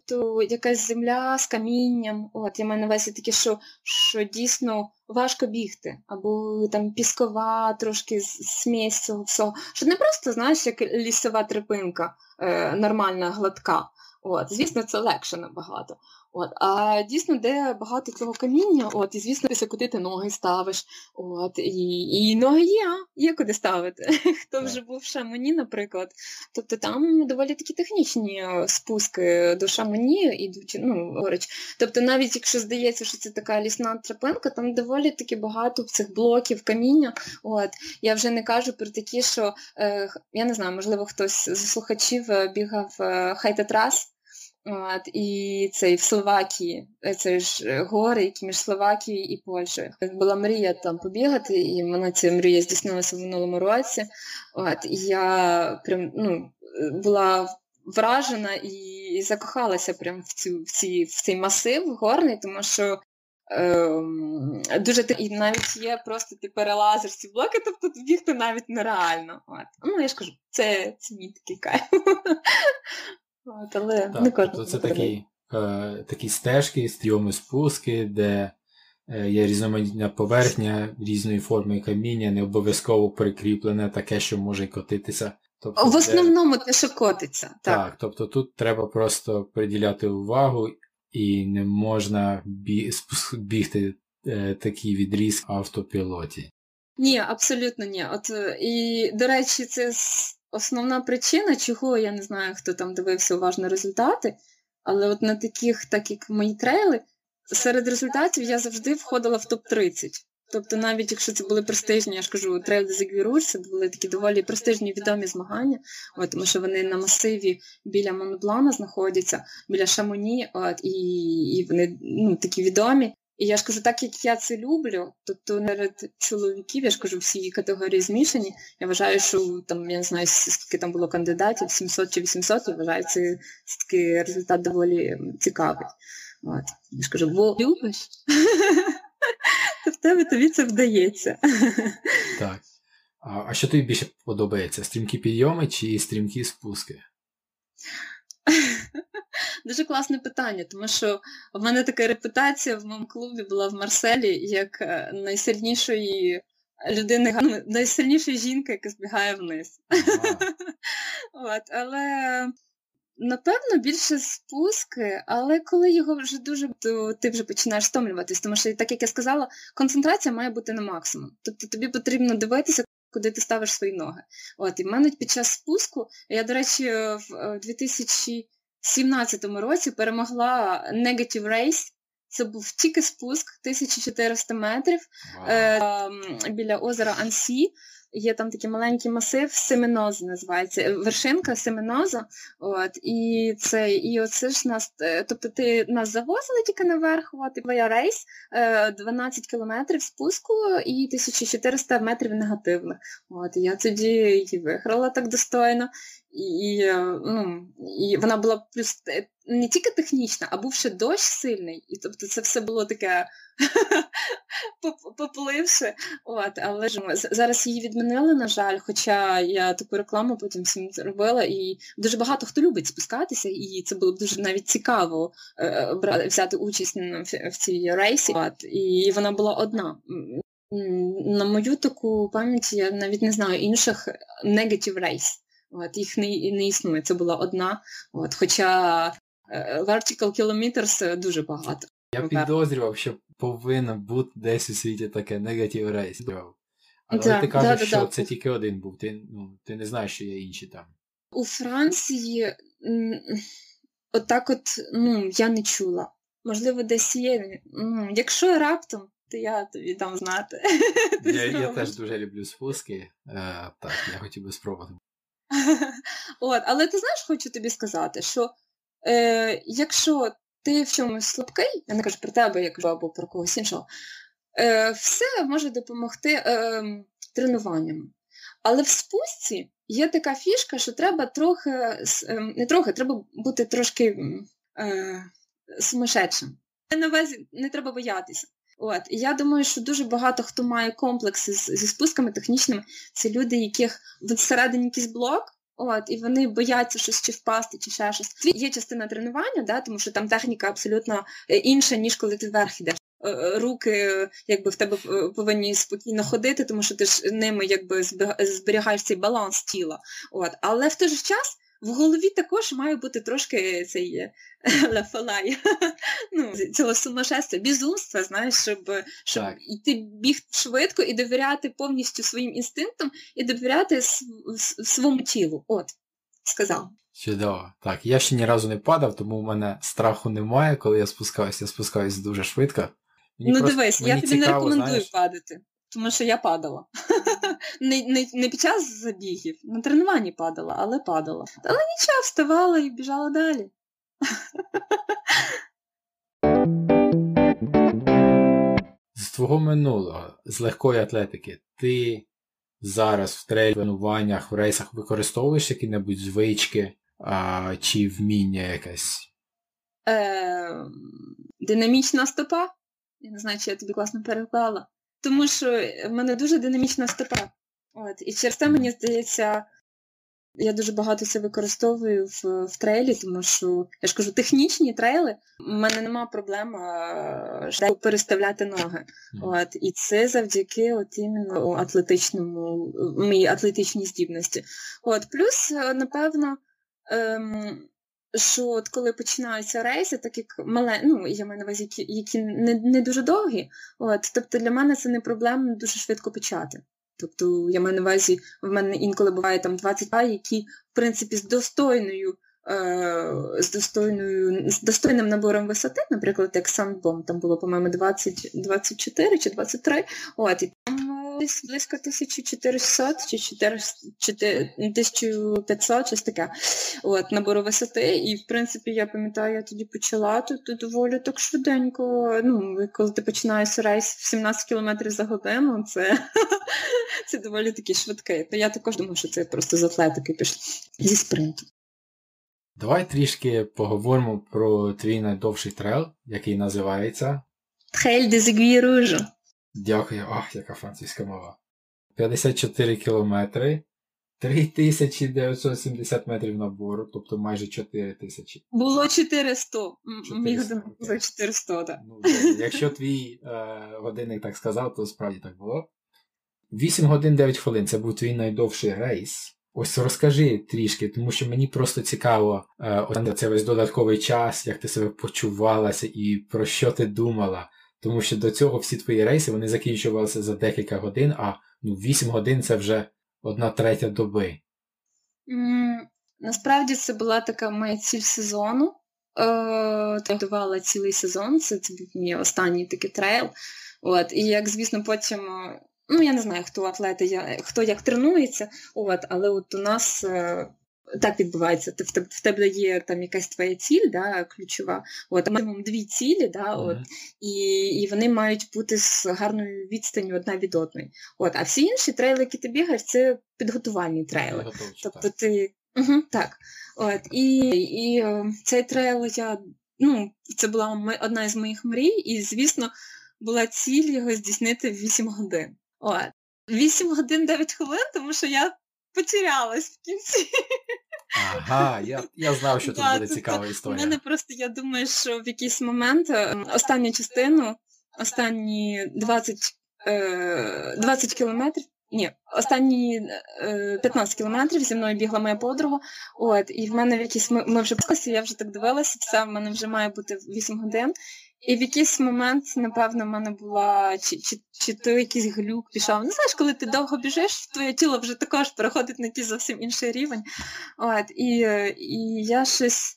то якась земля з камінням. От, Я маю на увазі таке, що що дійсно важко бігти, або там піскова, трошки смесь цього всього. Що не просто, знаєш, як лісова трипинка, е, нормальна, гладка. От, Звісно, це легше набагато. От, А дійсно, де багато цього каміння, от, і звісно, після куди ти ноги ставиш. От, І і ноги є, є куди ставити. [LAUGHS] Хто вже був в Шамані, наприклад. Тобто там доволі такі технічні е, спуски до Шамані йдуть, ну, горич. Тобто, навіть якщо здається, що це така лісна тропинка, там доволі таки багато цих блоків каміння. От. Я вже не кажу про такі, що е, я не знаю, можливо, хтось з слухачів е, бігав е, хайтатрас. От, І це і в Словакії, е, це ж е, гори, які між Словакією і Польщею. Була мрія там побігати, і мене ця мрія здійснилася в минулому році. От, І я прям ну, була вражена і закохалася прям в цю, в, ці, в цей масив горний, тому що ем, дуже і навіть є просто ти перелазиш ці блоки, тобто бігти навіть нереально. От. Ну, я ж кажу, це, це мій такий кайф. [LAUGHS] Але так, не тобто Це такі, е, такі стежки, стрьоми спуски, де е, є різноманітна поверхня різної форми каміння, не обов'язково прикріплене, таке, що може котитися. Тобто, В основному те, що котиться. Так, Так, тобто тут треба просто приділяти увагу і не можна бігти е, такий відріз автопілоті. Ні, абсолютно ні. От і, до речі, це основна причина, чого я не знаю, хто там дивився уважно результати, але от на таких, так як мої трейли, серед результатів я завжди входила в топ-30. Тобто, навіть якщо це були престижні, я ж кажу, Trail des Aiguilles Rouges, це були такі доволі престижні відомі змагання, от, тому що вони на масиві біля Монблана знаходяться, біля Шамоні, от, і і вони ну, такі відомі. І я ж кажу, так як я це люблю, тобто серед чоловіків, я ж кажу, всі категорії змішані. Я вважаю, що там, я не знаю, скільки там було кандидатів, 700 чи 800, я вважаю, це такий результат доволі цікавий. От. Я ж кажу, бо любиш, [LAUGHS] то в тебе тобі це вдається. [LAUGHS] Так. А що тобі більше подобається? Стрімкі підйоми чи стрімкі спуски? Дуже класне питання, тому що в мене така репутація в моєму клубі була в Марселі як е, найсильнішої людини, ну, найсильнішої жінки, яка збігає вниз. От, Але напевно більше спуски, але коли його вже дуже, то ти вже починаєш стомлюватись, тому що, так як я сказала, концентрація має бути на максимум. Тобто тобі потрібно дивитися, куди ти ставиш свої ноги. От, І в мене під час спуску, я, до речі, в 2017 році перемогла Negative Race. Це був тільки спуск 1400 метрів wow. е, біля озера Ансі є там такий маленький масив, Семеноза називається, е, вершинка Семеноза. От, І це, і оце ж нас, е, тобто ти нас завозили тільки наверх, от, і твоя рейс, 12 е, кілометрів спуску і 1400 метрів негативних. От, і я тоді її виграла так достойно. І ну, і вона була плюс не тільки технічна, а був ще дощ сильний. І тобто це все було таке [LAUGHS] попливши. От, Але ж зараз її відмінили, на жаль, хоча я таку рекламу потім всім робила, і дуже багато хто любить спускатися, і це було б дуже навіть цікаво е, взяти участь в цій рейсі. От, І вона була одна. На мою таку пам'ять я навіть не знаю інших negative race. От, Їх не не існує. Це була одна. От, Хоча е, vertical kilometers дуже багато. Я підозрював, що повинно бути десь у світі таке негатив рейс. Але да, ти кажеш, да, що да, це тільки один був. Ти ну, ти не знаєш, що є інші там. У Франції отак от, ну, я не чула. Можливо, десь є. Ну, Якщо раптом, то я тобі дам знати. [LAUGHS] Я я теж дуже люблю спуски. Е, Так, я хотів би спробувати. [LAUGHS] От, Але ти знаєш, хочу тобі сказати, що е, якщо ти в чомусь слабкий, я не кажу про тебе, як або про когось іншого, е, все може допомогти е, тренуванням. Але в спустці є така фішка, що треба трохи, е, не трохи, треба бути трошки е, сумасшедшим. На увазі не треба боятися. От. І я думаю, що дуже багато хто має комплекси зі спусками технічними, це люди, яких всередині якийсь блок, От, І вони бояться щось чи впасти, чи ще щось. Є частина тренування, да, тому що там техніка абсолютно е, інша, ніж коли ти вверх йдеш. Е, е, руки якби в тебе повинні спокійно ходити, тому що ти ж ними якби зберігаєш цей баланс тіла. От. Але в той же час в голові також має бути трошки цей [LAUGHS] лафалай, [LAUGHS] ну, цього сумасшествя, безумства, знаєш, щоб щоб йти бігти швидко і довіряти повністю своїм інстинктам і довіряти своєму тілу. От, сказав. Чудово. Так, я ще ні разу не падав, тому у мене страху немає, коли я спускаюся, я спускаюся дуже швидко. Мені ну просто, дивись, я тобі цікаво, не рекомендую знаєш... падати, тому що я падала. [LAUGHS] не не, не під час забігів, на тренуванні падала, але падала. Але нічого, вставала і біжала далі. З твого минулого, з легкої атлетики, ти зараз в тренуваннях, в рейсах використовуєш які-небудь звички а, чи вміння якесь? Е, Динамічна стопа. Я не знаю, чи я тобі класно переклала. Тому що в мене дуже динамічна стопа. От, І через те, мені здається, я дуже багато це використовую в в трейлі, тому що, я ж кажу, технічні трейли, в мене нема проблем переставляти ноги. От, І це завдяки от іменно атлетичному, моїй атлетичній здібності. От, Плюс, напевно, ем, що от коли починаються рейси, так як мале, ну я маю на увазі, які які не не дуже довгі, от тобто для мене це не проблема дуже швидко почати. Тобто я маю на увазі, в мене інколи буває там 20 пай, які в принципі з достойною. Е, з достойною, з достойним набором висоти, наприклад, як Сандбом, там було, по-моєму, 20, 24 чи 23, от, і там десь близько 1400 чи 1500, щось таке. От, набору висоти. І, в принципі, я пам'ятаю, я тоді почала тут доволі так швиденько. Ну, коли ти починаєш рейс в 17 км за годину, це [LAUGHS] це доволі таки швидке. То я також думаю, що це просто з атлетики пішло зі спринту. Давай трішки поговоримо про твій найдовший трейл, який називається Trail des Aiguilles Дякую, ах, яка французька мова. 54 кілометри, 3970 метрів набору, тобто майже 4 тисячі. Було 400. Мій годинник за 400, так. Ну, якщо твій е, годинник так сказав, то справді так було. 8 годин 9 хвилин це був твій найдовший рейс. Ось розкажи трішки, тому що мені просто цікаво е, це весь додатковий час, як ти себе почувалася і про що ти думала. Тому що до цього всі твої рейси вони закінчувалися за декілька годин, а ну, 8 годин це вже одна третя доби. Mm, насправді це була така моя ціль сезону. Е, Давала цілий сезон, це, це був мій останній такий трейл. От, І як, звісно, потім. Ну, я не знаю, хто атлети, хто як тренується, от, але от у нас е, так відбувається. Ти в тебе є там якась твоя ціль, да, ключова, от максимум дві цілі, да, от, і і вони мають бути з гарною відстанню одна від одної. От, А всі інші трейли, які ти бігаєш, це підготувальні трейли. Готовчі, тобто так. ти угу, так. От, І і е, цей трейл я ну, це була одна з моїх мрій, і, звісно, була ціль його здійснити в 8 годин. От. 8 годин 9 хвилин, тому що я потерялась в кінці. Ага, я я знав, що тут да, буде цікава історія. У мене просто, я думаю, що в якийсь момент е, останню частину, останні 20 е, 20 кілометрів, ні, останні е, 15 кілометрів зі мною бігла моя подруга, от, і в мене в якийсь, ми, ми вже я вже так дивилася, все, в мене вже має бути 8 годин. І в якийсь момент, напевно, в мене була чи чи, чи то якийсь глюк пішов. Ну, знаєш, коли ти довго біжиш, твоє тіло вже також переходить на якийсь зовсім інший рівень. От, І і я щось.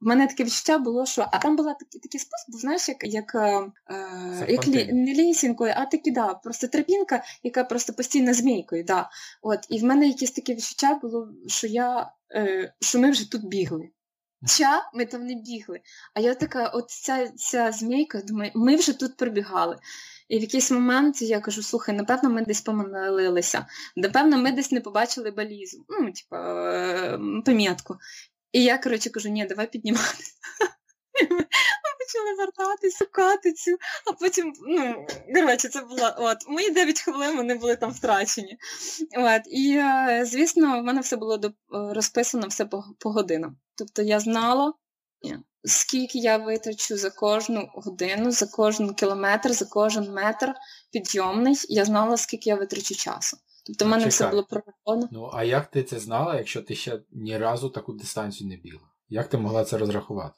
В мене таке відчуття було, що а там була такий такий спосіб, знаєш, як як, е, як лі, не лісінкою, а таки, да, просто тропінка, яка просто постійно змійкою. Да. От, І в мене якесь таке відчуття було, що я, е, що ми вже тут бігли. Ча, ми там не бігли. А я така, от ця ця змійка, думаю, ми вже тут пробігали. І в якийсь момент я кажу, слухай, напевно, ми десь помилилися, напевно, ми десь не побачили балізу, ну, типу, пам'ятку. І я, коротше, кажу, ні, давай підніматися. [LAUGHS] Ми почали вертатись, шукати цю, а потім, ну, коротше, це було, от, мої 9 хвилин вони були там втрачені. От, І, е, звісно, в мене все було е, розписано все по, по годинам. Тобто я знала, скільки я витрачу за кожну годину, за кожен кілометр, за кожен метр підйомний, я знала, скільки я витрачу часу. Тобто в мене Чекай. все було прораховано. Ну, а як ти це знала, якщо ти ще ні разу таку дистанцію не бігла? Як ти могла це розрахувати?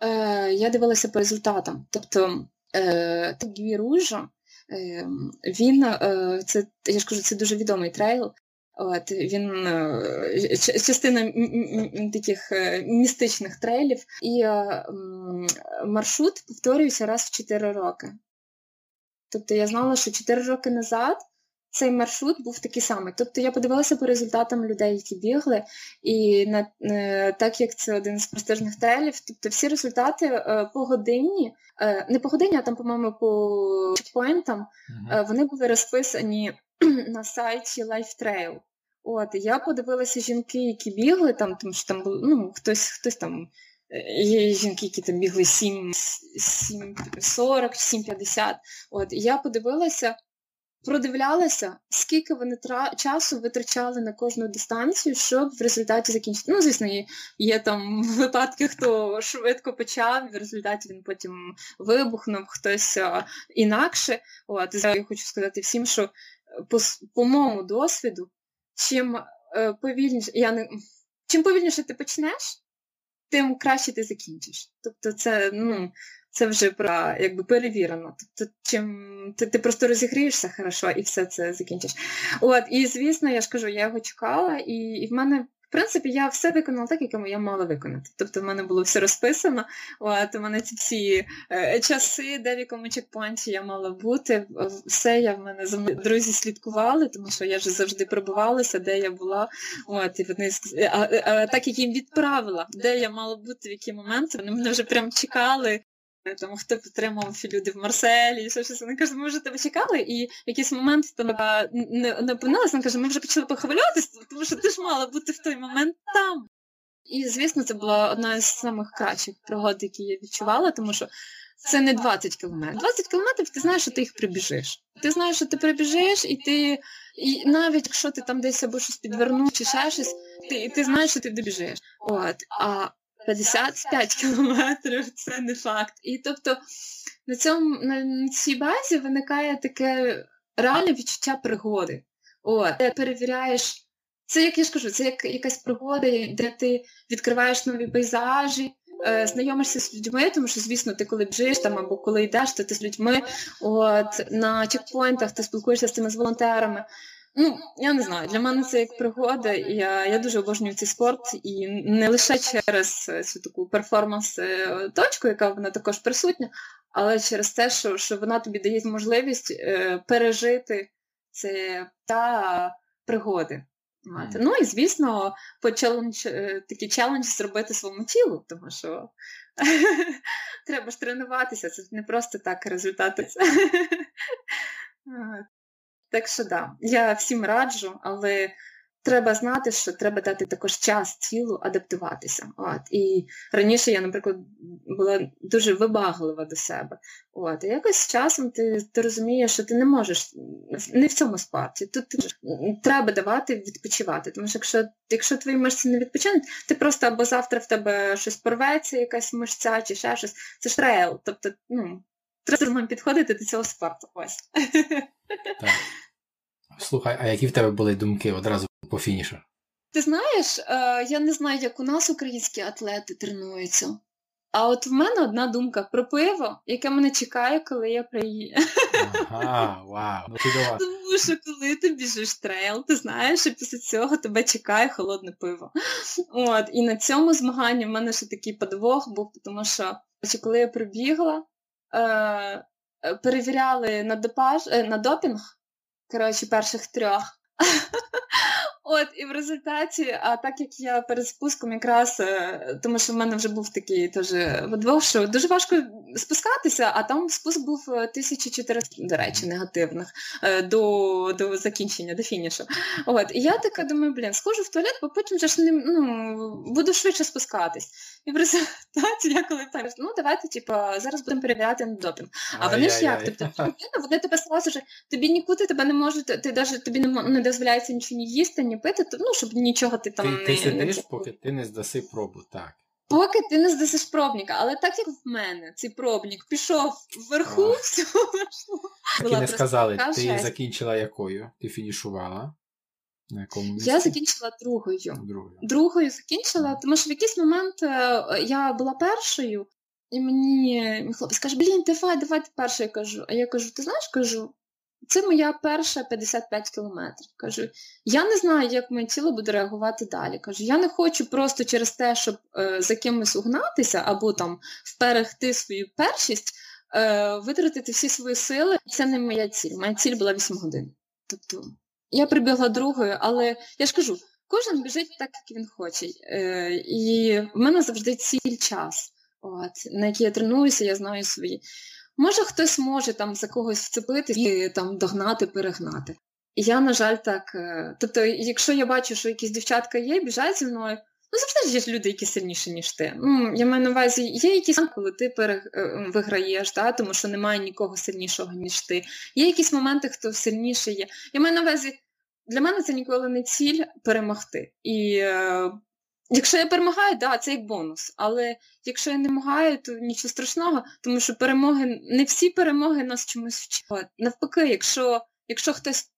Е, Я дивилася по результатам. Тобто е, Ружа, е, він, е, це, я ж кажу, це дуже відомий трейл. От, Він е, частина таких е, містичних трейлів, і е, маршрут повторюється раз в 4 роки. Тобто я знала, що 4 роки назад цей маршрут був такий самий. Тобто я подивилася по результатам людей, які бігли, і на, так як це один з престижних трейлів, тобто всі результати по годині, не по годині, а там, по-моєму, по чекпоінтам, uh-huh. вони були розписані [CLEARS THROAT] на сайті LifeTrail. От, я подивилася жінки, які бігли там, тому що там були, ну, хтось хтось там. Е, є жінки, які там бігли 7, 7 40, 7,50. От, я подивилася, продивлялася, скільки вони тра... часу витрачали на кожну дистанцію, щоб в результаті закінчити. Ну, звісно, є, є там [LAUGHS] випадки, хто швидко почав, в результаті він потім вибухнув, хтось інакше. От, я хочу сказати всім, що по, по моєму досвіду чим е, повільніше я не чим повільніше ти почнеш, тим краще ти закінчиш. Тобто, це ну, це вже про якби перевірено. Тобто, чим ти ти просто розігрієшся хорошо і все це закінчиш. От, І звісно, я ж кажу, я його чекала, і, і в мене в принципі, я все виконала так, як я мала виконати. Тобто в мене було все розписано. От у мене ці всі е, часи, де в якому чекпоінті я мала бути. Все я в мене за мною друзі слідкували, тому що я ж завжди пробувалася, де я була. От, і вони а, а, так як їм відправила, де я мала бути в який момент, вони мене вже прям чекали. Там хто підтримав люди в Марселі, і щось вони кажуть, ми вже тебе чекали, і в якийсь момент там не, не опинилися, він каже, ми вже почали похвалюватися, тому що ти ж мала бути в той момент там. І, звісно, це була одна з самих кращих пригод, які я відчувала, тому що це не 20 кілометрів. 20 кілометрів ти знаєш, що ти їх прибіжиш. Ти знаєш, що ти прибіжиш, і ти, і навіть якщо ти там десь або щось підвернув, чи ще щось, ти ти знаєш, що ти добіжиш. От. А 55 кілометрів це не факт. І тобто на цьому на цій базі виникає таке реальне відчуття пригоди. О, ти перевіряєш. Це, як я ж кажу, це як якась пригода, де ти відкриваєш нові пейзажі, е, знайомишся з людьми, тому що, звісно, ти коли бжиш там або коли йдеш, то ти з людьми. От на чекпоінтах ти спілкуєшся з тими з волонтерами. Ну, я не знаю, для мене це як пригода, і я я дуже обожнюю цей спорт, і не лише через е, цю таку перформанс-точку, яка вона також присутня, але через те, що що вона тобі дає можливість е, пережити це та пригоди. Mm. Ну і звісно, по челендж, е, такий челендж зробити своєму тілу, тому що [LAUGHS] треба ж тренуватися, це не просто так результати. [LAUGHS] Так що да, я всім раджу, але треба знати, що треба дати також час тілу адаптуватися. От. І раніше я, наприклад, була дуже вибаглива до себе. От. І якось з часом ти ти розумієш, що ти не можеш не в цьому спорті. Тут ти, треба давати відпочивати. Тому що якщо якщо твої мишці не відпочинуть, ти просто або завтра в тебе щось порветься, якась мишця чи ще щось. Це ж трейл. Тобто, ну, треба підходити до цього спорту. Ось. Так. Слухай, а які в тебе були думки одразу по фінішу? Ти знаєш, е, я не знаю, як у нас українські атлети тренуються. А от в мене одна думка про пиво, яке мене чекає, коли я приїду. Ага, вау. Ну, давай. Тому що коли ти біжиш трейл, ти знаєш, що після цього тебе чекає холодне пиво. От, І на цьому змаганні в мене ще такий подвох був, тому що коли я прибігла, е, е перевіряли на допаж, е, на допінг коротше, перших трьох. [LAUGHS] От, і в результаті, а так як я перед спуском якраз, е, тому що в мене вже був такий теж видвох, що дуже важко спускатися, а там спуск був 1400, до речі, негативних е, до до закінчення, до фінішу. От, І я така думаю, блін, схожу в туалет, бо потім вже ж не ну, буду швидше спускатись. І в результаті я коли там, ну давайте, типу, зараз будемо перевіряти на допінг. А вони ж як? Тобто, вони тебе сразу ж, тобі нікуди тебе не можуть, ти навіть тобі не дозволяється нічого не їсти, ні пити, то, ну, щоб нічого ти там ти, ти сидиш, не... поки ти не здаси пробу, так. Поки ти не здасиш пробника, але так як в мене цей пробник пішов вверху, [LAUGHS] всього Так і не сказали, ти жесть. закінчила якою? Ти фінішувала? На якому місці? Я закінчила другою. Другою Другою закінчила, тому що в якийсь момент е, я була першою, і мені хлопець каже, блін, давай, давай ти перша. Я кажу. А я кажу, ти знаєш, кажу, це моя перша 55 кілометрів. Кажу, я не знаю, як моє тіло буде реагувати далі. Кажу, я не хочу просто через те, щоб е, за кимось угнатися або там вперегти свою першість, е, витратити всі свої сили. Це не моя ціль. Моя ціль була 8 годин. Тобто я прибігла другою, але я ж кажу, кожен біжить так, як він хоче. Е, І в мене завжди ціль час, от, на який я тренуюся, я знаю свої. Може, хтось може там за когось вцепити і там догнати, перегнати. Я, на жаль, так. Е, тобто, якщо я бачу, що якісь дівчатка є, біжать зі мною, ну завжди ж є люди, які сильніші, ніж ти. Ну, Я маю на увазі, є якісь коли ти перег... Е, виграєш, да, тому що немає нікого сильнішого, ніж ти. Є якісь моменти, хто сильніший є. Я маю на увазі, для мене це ніколи не ціль перемогти. І е, Якщо я перемагаю, да, це як бонус. Але якщо я не перемагаю, то нічого страшного, тому що перемоги, не всі перемоги нас чомусь вчать. Навпаки, якщо якщо хтось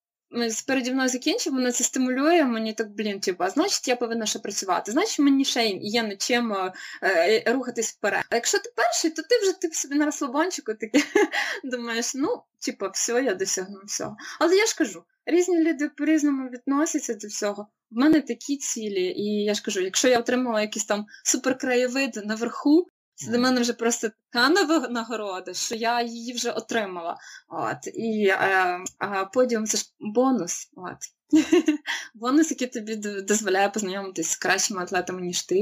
переді мною закінчив, мене це стимулює, мені так, блін, типу, а значить, я повинна ще працювати. Значить, мені ще є над чим е, е, рухатись вперед. А якщо ти перший, то ти вже ти собі на розслабончику таке [LAUGHS] думаєш, ну, типу, все, я досягну всього. Але я ж кажу, різні люди по-різному відносяться до всього. В мене такі цілі, і я ж кажу, якщо я отримала якийсь там суперкраєвид наверху, це для мене вже просто така нагорода, що я її вже отримала. От. І а, а подіум це ж бонус. От. [LAUGHS] Бонус, який тобі дозволяє познайомитись з кращими атлетами, ніж ти.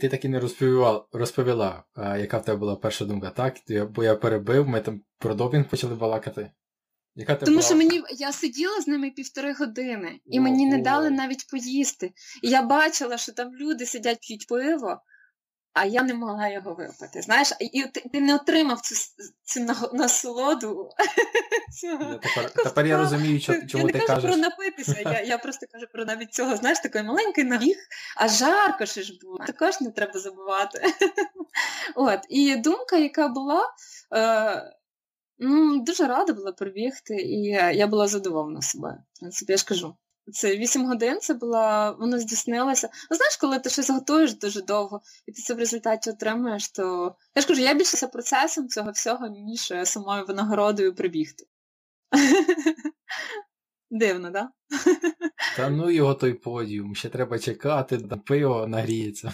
Ти так і не розповіла, розповіла, яка в тебе була перша думка, так? Бо я перебив, ми там про допінг почали балакати. Яка Тому була? що мені я сиділа з ними півтори години, і О, мені не дали навіть поїсти. І я бачила, що там люди сидять, п'ють пиво, а я не могла його випити. Знаєш, і ти, ти не отримав цю цю насолоду. [LAUGHS] Я тепер тепер я розумію, чому я не ти кажу про напитися, я я [LAUGHS] просто кажу про навіть цього, знаєш, такий маленький набіг, а жарко ще ж було. Також не треба забувати. [LAUGHS] От, І думка, яка була, е, ну, дуже рада була пробігти, і я була задоволена собою. В принципі, я ж кажу. Це 8 годин, це була, воно здійснилося. Ну, знаєш, коли ти щось готуєш дуже довго, і ти це в результаті отримуєш, то я ж кажу, я більше процесом цього всього, ніж самою винагородою прибігти. [LAUGHS] Дивно, так? [LAUGHS] Та ну його той подіум, ще треба чекати, пиво нагріється.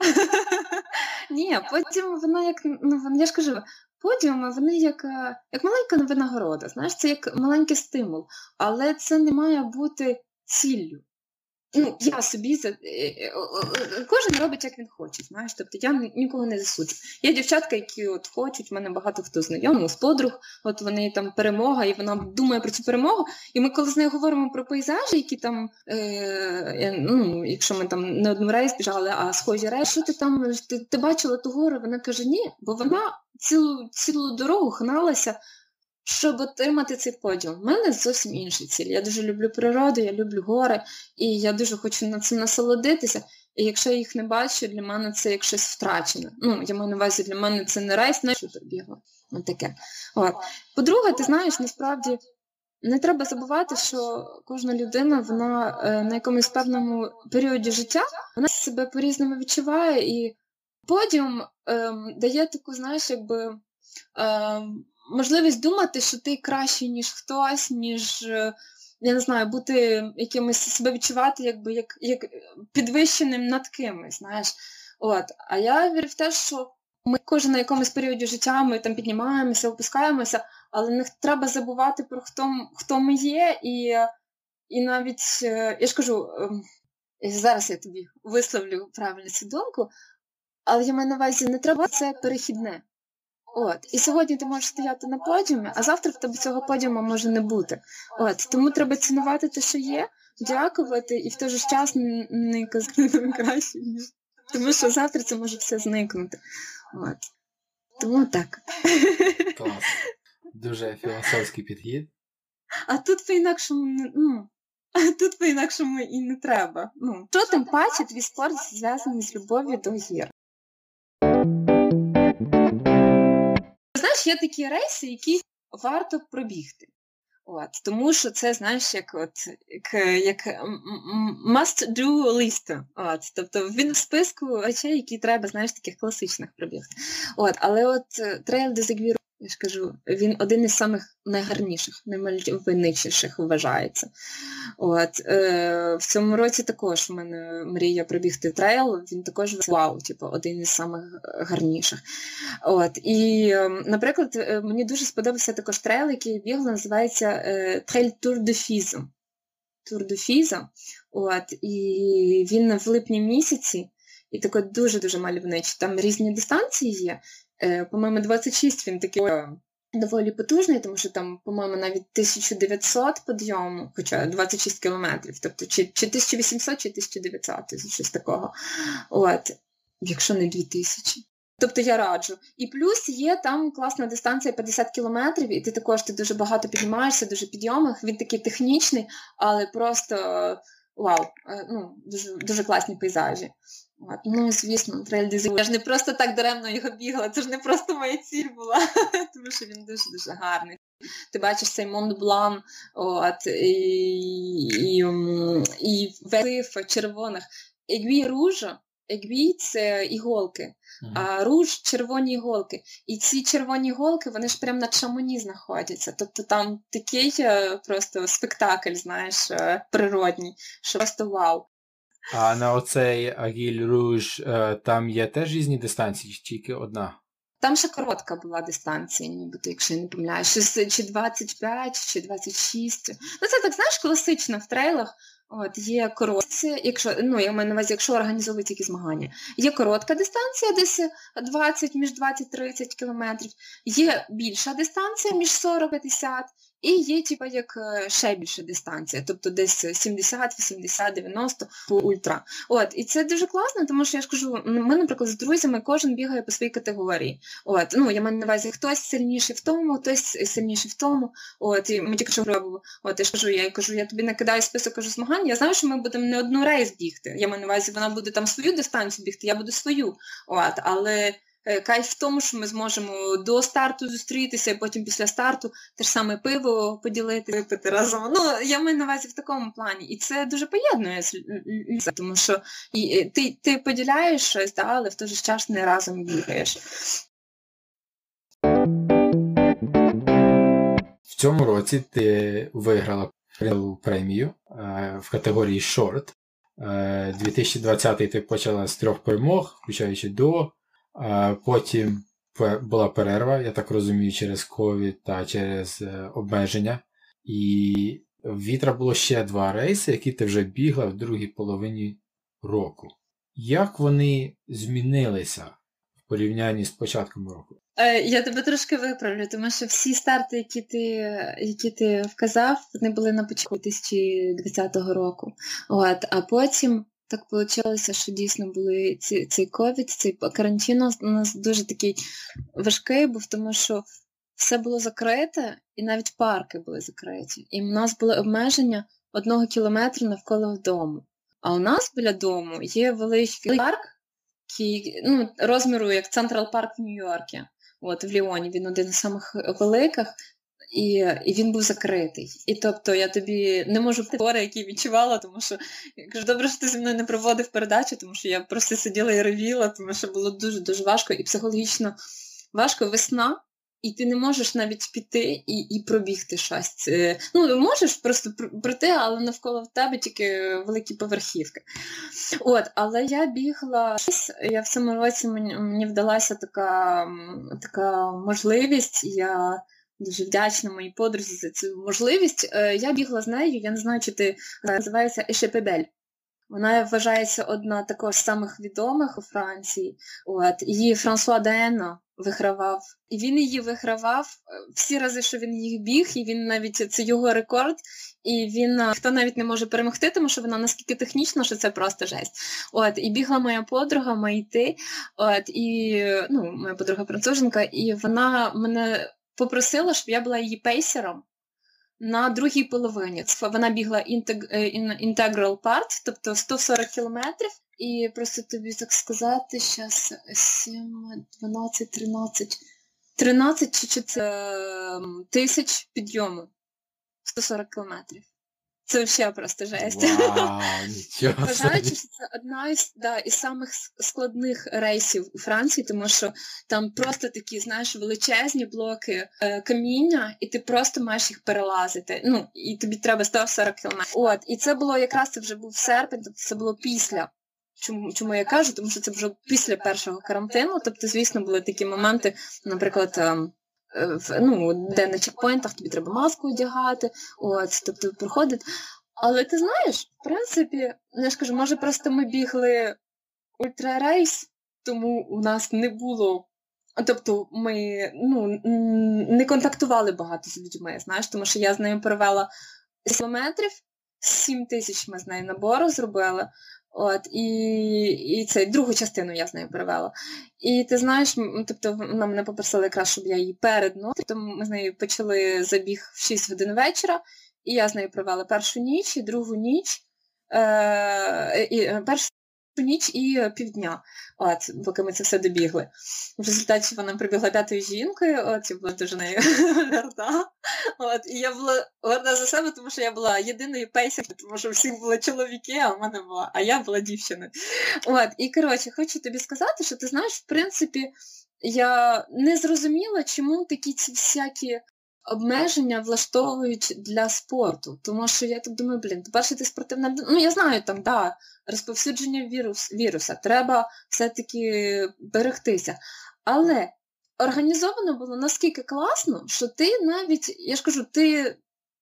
[LAUGHS] Ні, потім воно як, ну я ж кажу, подіуми, вони як як маленька винагорода, знаєш, це як маленький стимул, але це не має бути ціллю. Ну, Я собі за е, е, кожен робить, як він хоче, знаєш, тобто я нікого не засуджу. Є дівчатка, які от хочуть, в мене багато хто знайомий, з подруг, от вони там перемога, і вона думає про цю перемогу. І ми, коли з нею говоримо про пейзажі, які там, е, ну, якщо ми там не одну рейс біжали, а схожі рейс, що ти там ти, ти бачила ту гору? Вона каже, ні, бо вона цілу цілу дорогу гналася щоб отримати цей подіум. У мене зовсім інший ціль. Я дуже люблю природу, я люблю гори, і я дуже хочу над цим насолодитися. І якщо я їх не бачу, для мене це як щось втрачене. Ну, я маю на увазі, для мене це не рейс, не що бігла. От таке. От. По-друге, ти знаєш, насправді не треба забувати, що кожна людина, вона е, на якомусь певному періоді життя вона себе по-різному відчуває, і подіум е, дає таку, знаєш, якби. Е, можливість думати, що ти кращий, ніж хтось, ніж, е, я не знаю, бути якимось себе відчувати, якби як як підвищеним над кимось, знаєш. От. А я вірю в те, що ми кожен на якомусь періоді життя ми там піднімаємося, опускаємося, але не треба забувати про хто хто ми є, і і навіть, е, я ж кажу, ем, зараз я тобі висловлю правильну цю думку, але я маю на увазі, не треба це перехідне. От, і сьогодні ти можеш стояти на подіумі, а завтра в тебе цього подіуму може не бути. От, тому треба цінувати те, що є, дякувати, і в той же час не казати краще, тому що завтра це може все зникнути. От. Тому так. Клас. Дуже філософський підхід. А тут по-інакшому ну, а тут по-інакшому і не треба. Ну, Що тим паче твій спорт зв'язаний з любов'ю до гір. Знаєш, є такі рейси, які варто пробігти. От, Тому що це, знаєш, як от, як, як must-do list. От, Тобто він в списку речей, які треба, знаєш, таких класичних пробігти. От, Але от Trail de я ж кажу, він один із самих найгарніших, наймальовничіших вважається. От, е, В цьому році також в мене мрія пробігти трейл, він також вау, типу, один із самих гарніших. От, І, ем, наприклад, е, мені дуже сподобався також трейл, який я бігла, називається е, Trail Tour des Fiz. Tour des Fiz. От, І він в липні місяці. І такий дуже-дуже мальовничий. Там різні дистанції є. Е, по-моєму, 26 він такий доволі потужний, тому що там, по-моєму, навіть 1900 підйому, хоча 26 кілометрів, тобто чи, чи 1800, чи 1900, щось такого. От, якщо не 2000. Тобто я раджу. І плюс є там класна дистанція 50 кілометрів, і ти також ти дуже багато піднімаєшся, дуже підйомах. Він такий технічний, але просто вау, е, ну, дуже дуже класні пейзажі. Ну, звісно, трейль Я ж не просто так даремно його бігла, це ж не просто моя ціль була, [LAUGHS] тому що він дуже-дуже гарний. Ти бачиш цей Монблан, от, і, і, і весив червоних. Егві ружа, егві це іголки, а руж червоні іголки. І ці червоні іголки, вони ж прямо на чамоні знаходяться. Тобто там такий е, просто спектакль, знаєш, е, природній, що просто вау. А на оцей Агіль Руж е, там є теж різні дистанції, тільки одна? Там ще коротка була дистанція, нібито, якщо я не помиляю, чи 25, чи 26. Ну це так, знаєш, класично в трейлах. От, Є коротці, якщо ну, я маю на увазі, якщо організовують які змагання. Є коротка дистанція, десь 20 між 20-30 кілометрів, є більша дистанція між 40-50 і є, типу, як е, ще більша дистанція, тобто десь 70, 80, 90 по ультра. От, І це дуже класно, тому що я ж кажу, ми, наприклад, з друзями кожен бігає по своїй категорії. От, ну, Я маю на увазі, хтось сильніший в тому, хтось сильніший в тому. От, І ми тільки що робимо. От, я ж кажу, я кажу, я тобі накидаю список кажу, змагань, я знаю, що ми будемо не одну рейс бігти. Я маю на увазі, вона буде там свою дистанцію бігти, я буду свою. От, Але кайф в тому, що ми зможемо до старту зустрітися, і потім після старту те ж саме пиво поділити, випити разом. Ну, я маю на увазі в такому плані. І це дуже поєднує тому що і, ти ти поділяєш щось, да, але в той же час не разом бігаєш. В цьому році ти виграла премію е, в категорії Short. 2020 ти почала з трьох перемог, включаючи до. Потім була перерва, я так розумію, через ковід та через е, обмеження. І в Вітра було ще два рейси, які ти вже бігла в другій половині року. Як вони змінилися в порівнянні з початком року? Е, я тебе трошки виправлю, тому що всі старти, які ти які ти вказав, вони були на початку 2020 року. От, А потім так вийшло, що дійсно були ці, цей ковід, цей карантин у нас дуже такий важкий був, тому що все було закрите, і навіть парки були закриті. І в нас були обмеження одного кілометру навколо дому. А у нас біля дому є великий парк, який, ну, розміру як Централ Парк в Нью-Йоркі. От в Ліоні він один з самих великих і і він був закритий. І тобто я тобі не можу твори, які відчувала, тому що я кажу, добре, що ти зі мною не проводив передачу, тому що я просто сиділа і ревіла, тому що було дуже-дуже важко і психологічно важко весна. І ти не можеш навіть піти і і пробігти щось. Ну, можеш просто пройти, але навколо в тебе тільки великі поверхівки. От, Але я бігла, я в цьому році мені, мені вдалася така така можливість. Я Дуже вдячна моїй подрузі за цю можливість. Е, я бігла з нею, я не знаю, чи ти е, називається Ешепебель. Вона вважається одна також з самих відомих у Франції. От, Її Франсуа Дено вигравав. І він її вигравав е, всі рази, що він їх біг, і він навіть це його рекорд. І він хто навіть не може перемогти, тому що вона наскільки технічна, що це просто жесть. От, І бігла моя подруга, Маїте, от, і ну, моя подруга француженка, і вона мене попросила, щоб я була її пейсером на другій половині. Вона бігла Integral Part, тобто 140 кілометрів. І просто тобі так сказати, зараз 7, 12, 13, 13 чи, чи це тисяч підйому 140 кілометрів. Це взагалі просто жесть. Вау, Вважаючи, що це одна із да, із самих складних рейсів у Франції, тому що там просто такі, знаєш, величезні блоки е, каміння, і ти просто маєш їх перелазити. Ну, і тобі треба 140 кілометрів. От, і це було якраз це вже був серпень, тобто це було після. Чому чому я кажу? Тому що це вже після першого карантину. Тобто, звісно, були такі моменти, наприклад. Е, ну, де на чекпоінтах тобі треба маску одягати, от, тобто проходить. Але ти знаєш, в принципі, я ж кажу, може, просто ми бігли ультрарейс, тому у нас не було. Тобто ми ну, не контактували багато з людьми, знаєш, тому що я з нею провела кілометрів, 7 тисяч ми з нею набору зробили. От, І і це другу частину я з нею перевела. І ти знаєш, тобто вона мене попросила якраз, щоб я її перед Тобто ми з нею почали забіг в 6 годин вечора, і я з нею провела першу ніч і другу ніч. Е, і е, Першу ніч і півдня, от, поки ми це все добігли. В результаті вона прибігла п'ятою жінкою, от, я була дуже нею [LAUGHS] гарда. От, і я була горда за себе, тому що я була єдиною пейсеркою, тому що всіх були чоловіки, а в мене була, а я була дівчиною. От, і коротше, хочу тобі сказати, що ти знаєш, в принципі, я не зрозуміла, чому такі ці всякі обмеження влаштовують для спорту. Тому що я так думаю, блін, по-перше, ти спортивна Ну, я знаю, там, да, розповсюдження вірус, віруса, треба все-таки берегтися. Але організовано було наскільки класно, що ти навіть, я ж кажу, ти.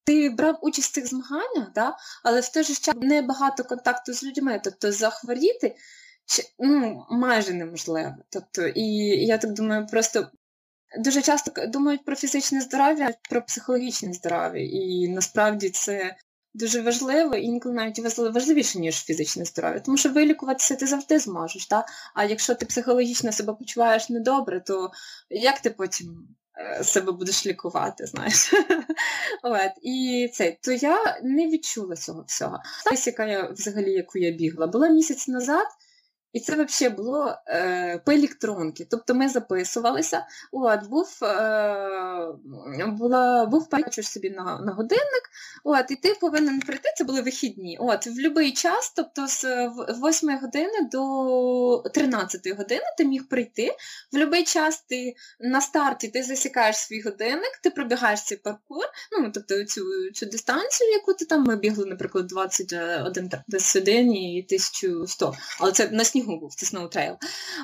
Ти брав участь в цих змаганнях, да? але в той же час не багато контакту з людьми. Тобто захворіти ну, майже неможливо. Тобто, І я так думаю, просто дуже часто думають про фізичне здоров'я, про психологічне здоров'я. І насправді це дуже важливо, і інколи навіть важливіше, ніж фізичне здоров'я. Тому що вилікуватися ти завжди зможеш. Так? А якщо ти психологічно себе почуваєш недобре, то як ти потім е, себе будеш лікувати, знаєш? [LAUGHS] От, І це, то я не відчула цього всього. Я взагалі, яку я бігла, була місяць назад. І це взагалі було е, по електронки. Тобто ми записувалися, от, був е, була, був перечуш собі на на годинник, от, і ти повинен прийти, це були вихідні. От, В будь-який час, тобто з 8 години до 13 години ти міг прийти. В будь-який час ти на старті ти засікаєш свій годинник, ти пробігаєш цей паркур, ну, тобто цю цю дистанцію, яку ти там ми бігли, наприклад, 21 і 1100. Але це на снігу снігу був, це Snow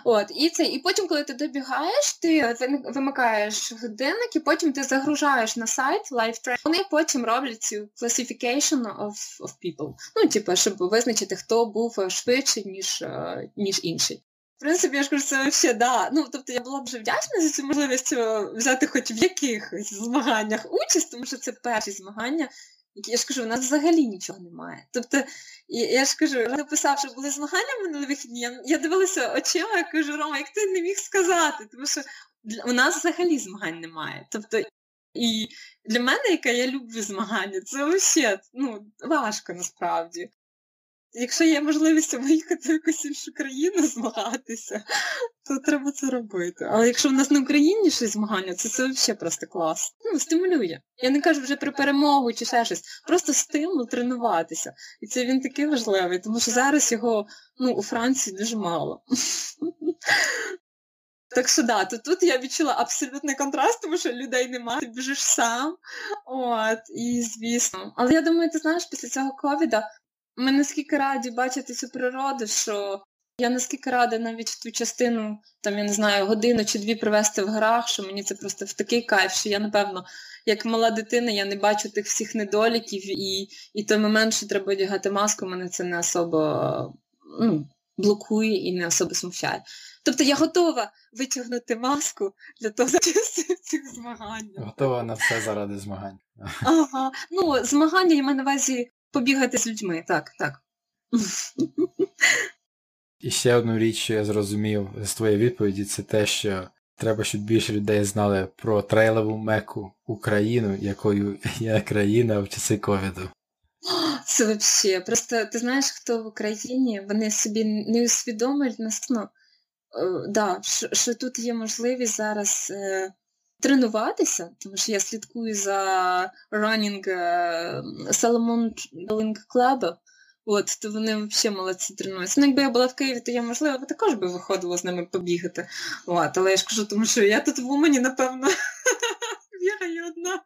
От, І це, і потім, коли ти добігаєш, ти вимикаєш годинник, і потім ти загружаєш на сайт LiveTrail. Вони потім роблять цю classification of of people. Ну, типу, щоб визначити, хто був швидший, ніж, е, ніж інший. В принципі, я ж кажу, це взагалі, да. Ну, тобто я була б вже вдячна за цю можливість е, взяти хоч в якихось змаганнях участь, тому що це перші змагання, я ж кажу, у нас взагалі нічого немає. Тобто, я, я ж кажу, написав, що були змагання минулі вихідні, я, я дивилася очима, я кажу, Рома, як ти не міг сказати? Тому що у нас взагалі змагань немає. Тобто, і для мене, яка я люблю змагання, це взагалі ну, важко насправді. Якщо є можливість виїхати в якусь іншу країну [LAUGHS] змагатися, то треба це робити. Але якщо в нас на Україні щось змагання, це це взагалі просто клас. Ну, стимулює. Я не кажу вже про перемогу чи ще щось. Просто стимул тренуватися. І це він такий важливий, тому що зараз його ну, у Франції дуже мало. [LAUGHS] Так що да, то тут я відчула абсолютний контраст, тому що людей немає, ти біжиш сам. От, і звісно. Але я думаю, ти знаєш, після цього ковіда ми наскільки раді бачити цю природу, що я наскільки рада навіть в ту частину, там, я не знаю, годину чи дві провести в горах, що мені це просто в такий кайф, що я, напевно, як мала дитина, я не бачу тих всіх недоліків, і і той момент, що треба одягати маску, мене це не особо ну, блокує і не особо смущає. Тобто я готова витягнути маску для того, щоб цих змагань. Готова на все заради змагань. Ага. Ну, змагання я маю на увазі побігати з людьми, так, так. І ще одну річ, що я зрозумів з твоєї відповіді, це те, що треба, щоб більше людей знали про трейлову меку Україну, якою [LAUGHS] є країна в часи ковіду. Це взагалі. Просто ти знаєш, хто в Україні, вони собі не усвідомлюють е, да, що, що тут є можливість зараз е, тренуватися, тому що я слідкую за running е, Salomon Running Club, От, то вони взагалі молодці тренуються. Ну, якби я була в Києві, то я, можливо, також би виходила з ними побігати. От, Але я ж кажу, тому що я тут в Умані, напевно, [LAUGHS] бігаю одна.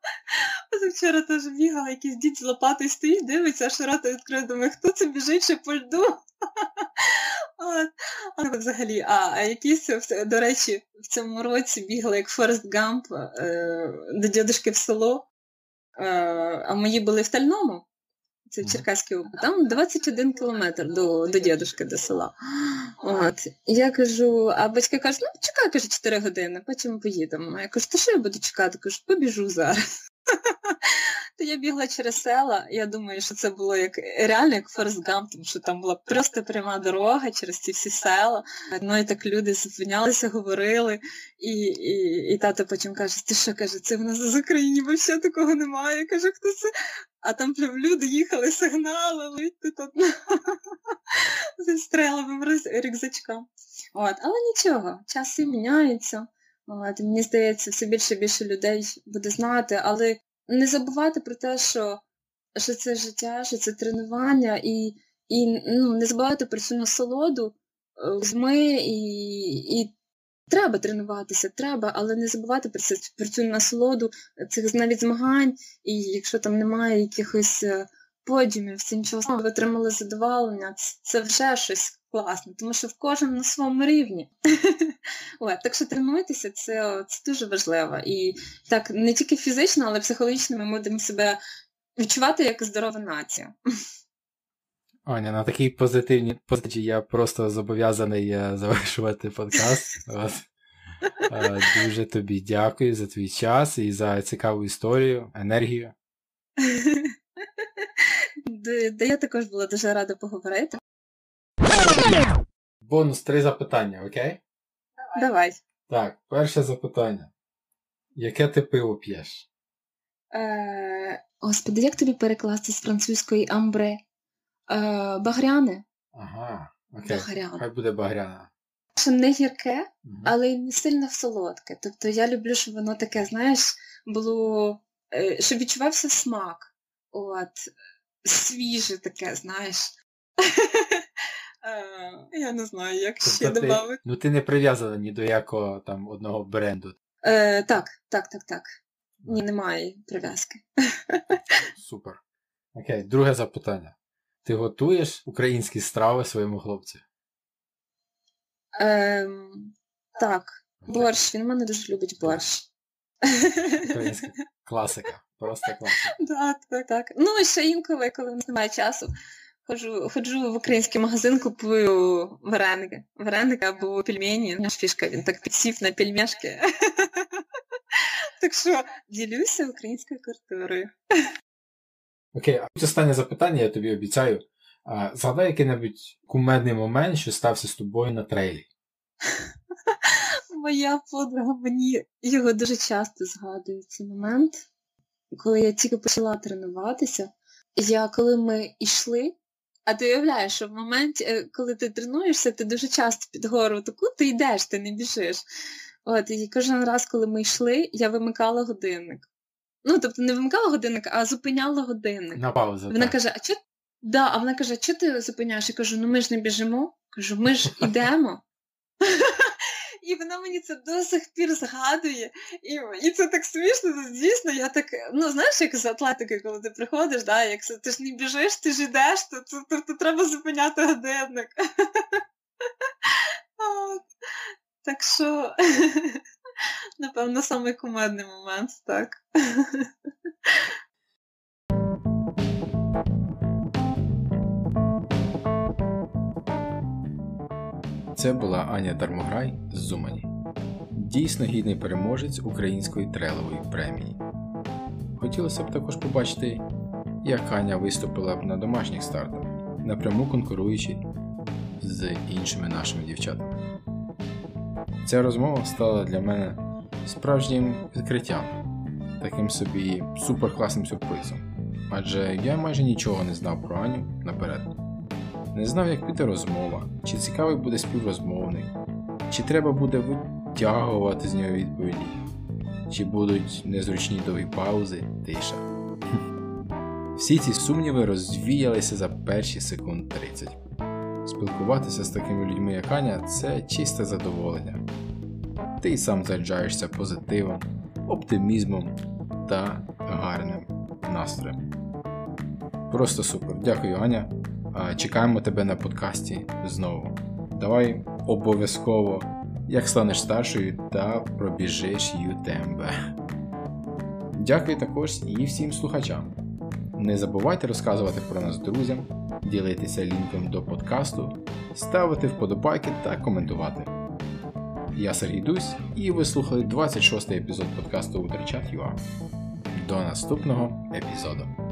Вчора теж бігала, якийсь дід з лопатою стоїть, дивиться, а широта відкриє, думаю, хто це біжить ще по льду? От. Взагалі, а, а якісь, до речі, в цьому році бігла як Форест Гамп е, до дідушки в село, е, а мої були в Тальному. Це в Черкаській області. Там 21 кілометр до до дідушки, до села. От. Я кажу, а батьки кажуть, ну чекай, каже, 4 години, потім поїдемо. Я кажу, то що я буду чекати? Кажу, побіжу зараз. То я бігла через села. Я думаю, що це було як реально як Форест Гамп, тому що там була просто пряма дорога через ці всі села. Ну і так люди зупинялися, говорили, і і, і тато потім каже: Ти що каже, це в нас в Україні взагалі такого немає. Каже, хто це? А там прям люди їхали, сигнали, тут [LAUGHS] зі стреловим рюкзачком. От, Але нічого, часи міняються. От, Мені здається, все більше і більше людей буде знати, але не забувати про те, що що це життя, що це тренування, і і ну, не забувати про цю насолоду з ми, і і треба тренуватися, треба, але не забувати про це, про цю насолоду цих навіть змагань, і якщо там немає якихось е, подіумів, це нічого, ви отримали задоволення, це вже щось класне, тому що в кожному на своєму рівні. [LAUGHS] От, Так що тренуйтеся, це це дуже важливо. І так, не тільки фізично, але психологічно ми будемо себе відчувати як здорова нація. [LAUGHS] Аня, на такій позитивній позиції я просто зобов'язаний е, завершувати подкаст. [LAUGHS] Е, дуже тобі дякую за твій час і за цікаву історію, енергію. Да я також була дуже рада поговорити. Бонус три запитання, окей? Давай. Так, перше запитання. Яке ти пиво п'єш? Е, Господи, як тобі перекласти з французької амбре? Е, Багряне? Ага, окей. Багряне. Хай буде багряне. Що не гірке, угу. але й не сильно солодке. Тобто я люблю, щоб воно таке, знаєш, було. Е, щоб відчувався смак. От, свіже таке, знаєш. [LAUGHS] Е, я не знаю, як тобто ще додати. Ну ти не прив'язана ні до якого там одного бренду. Е, Так, так, так, так. Ні, немає прив'язки. Супер. Окей, друге запитання. Ти готуєш українські страви своєму хлопцю? Ем, Так. Борщ. Він мене дуже любить борщ. Українська [LAUGHS] класика. Просто класика. Так, так, так. Ну, і ще інколи, коли немає часу. Ходжу, ходжу в український магазин, купую вареники. Вареники або пельмені. Наш фішка, він так підсів на пельмешки. [LAUGHS] Так що ділюся українською культурою. Окей, а останнє запитання, я тобі обіцяю. Згадай який-небудь кумедний момент, що стався з тобою на трейлі. [LAUGHS] Моя подруга мені його дуже часто згадує цей момент. Коли я тільки почала тренуватися, я коли ми йшли, а ти уявляєш, що в моменті, е, коли ти тренуєшся, ти дуже часто під гору таку, ти йдеш, ти не біжиш. От, І кожен раз, коли ми йшли, я вимикала годинник. Ну, тобто не вимикала годинник, а зупиняла годинник. На паузу. Вона так. каже, а чого да, а вона каже, що ти зупиняєш? Я кажу, ну ми ж не біжимо. Кажу, ми ж [LAUGHS] йдемо. І вона мені це до сих пір згадує. І і це так смішно, звісно, я так, ну знаєш, як з атлетики, коли ти приходиш, да, як ти ж не біжиш, ти ж йдеш, то, то, то, то треба зупиняти годинник. [LAUGHS] Так що, [LAUGHS] напевно, самий кумедний момент, так. [LAUGHS] Це була Аня Дармограй з Зумані. Дійсно гідний переможець української трелової премії. Хотілося б також побачити, як Аня виступила б на домашніх стартах, напряму конкуруючи з іншими нашими дівчатами. Ця розмова стала для мене справжнім відкриттям, таким собі суперкласним сюрпризом. Адже я майже нічого не знав про Аню наперед. Не знав, як піде розмова, чи цікавий буде співрозмовник, чи треба буде витягувати з нього відповіді, чи будуть незручні довгі паузи, тиша. Всі ці сумніви розвіялися за перші секунд 30. Спілкуватися з такими людьми, як Аня, це чисте задоволення. Ти й сам заряджаєшся позитивом, оптимізмом та гарним настроєм. Просто супер. Дякую, Аня. Чекаємо тебе на подкасті знову. Давай обов'язково, як станеш старшою та пробіжиш ЮТМБ. Дякую також і всім слухачам. Не забувайте розказувати про нас друзям, ділитися лінком до подкасту, ставити вподобайки та коментувати. Я Сергій Дусь, і ви слухали 26 й епізод подкасту Утрачат.ua. До наступного епізоду.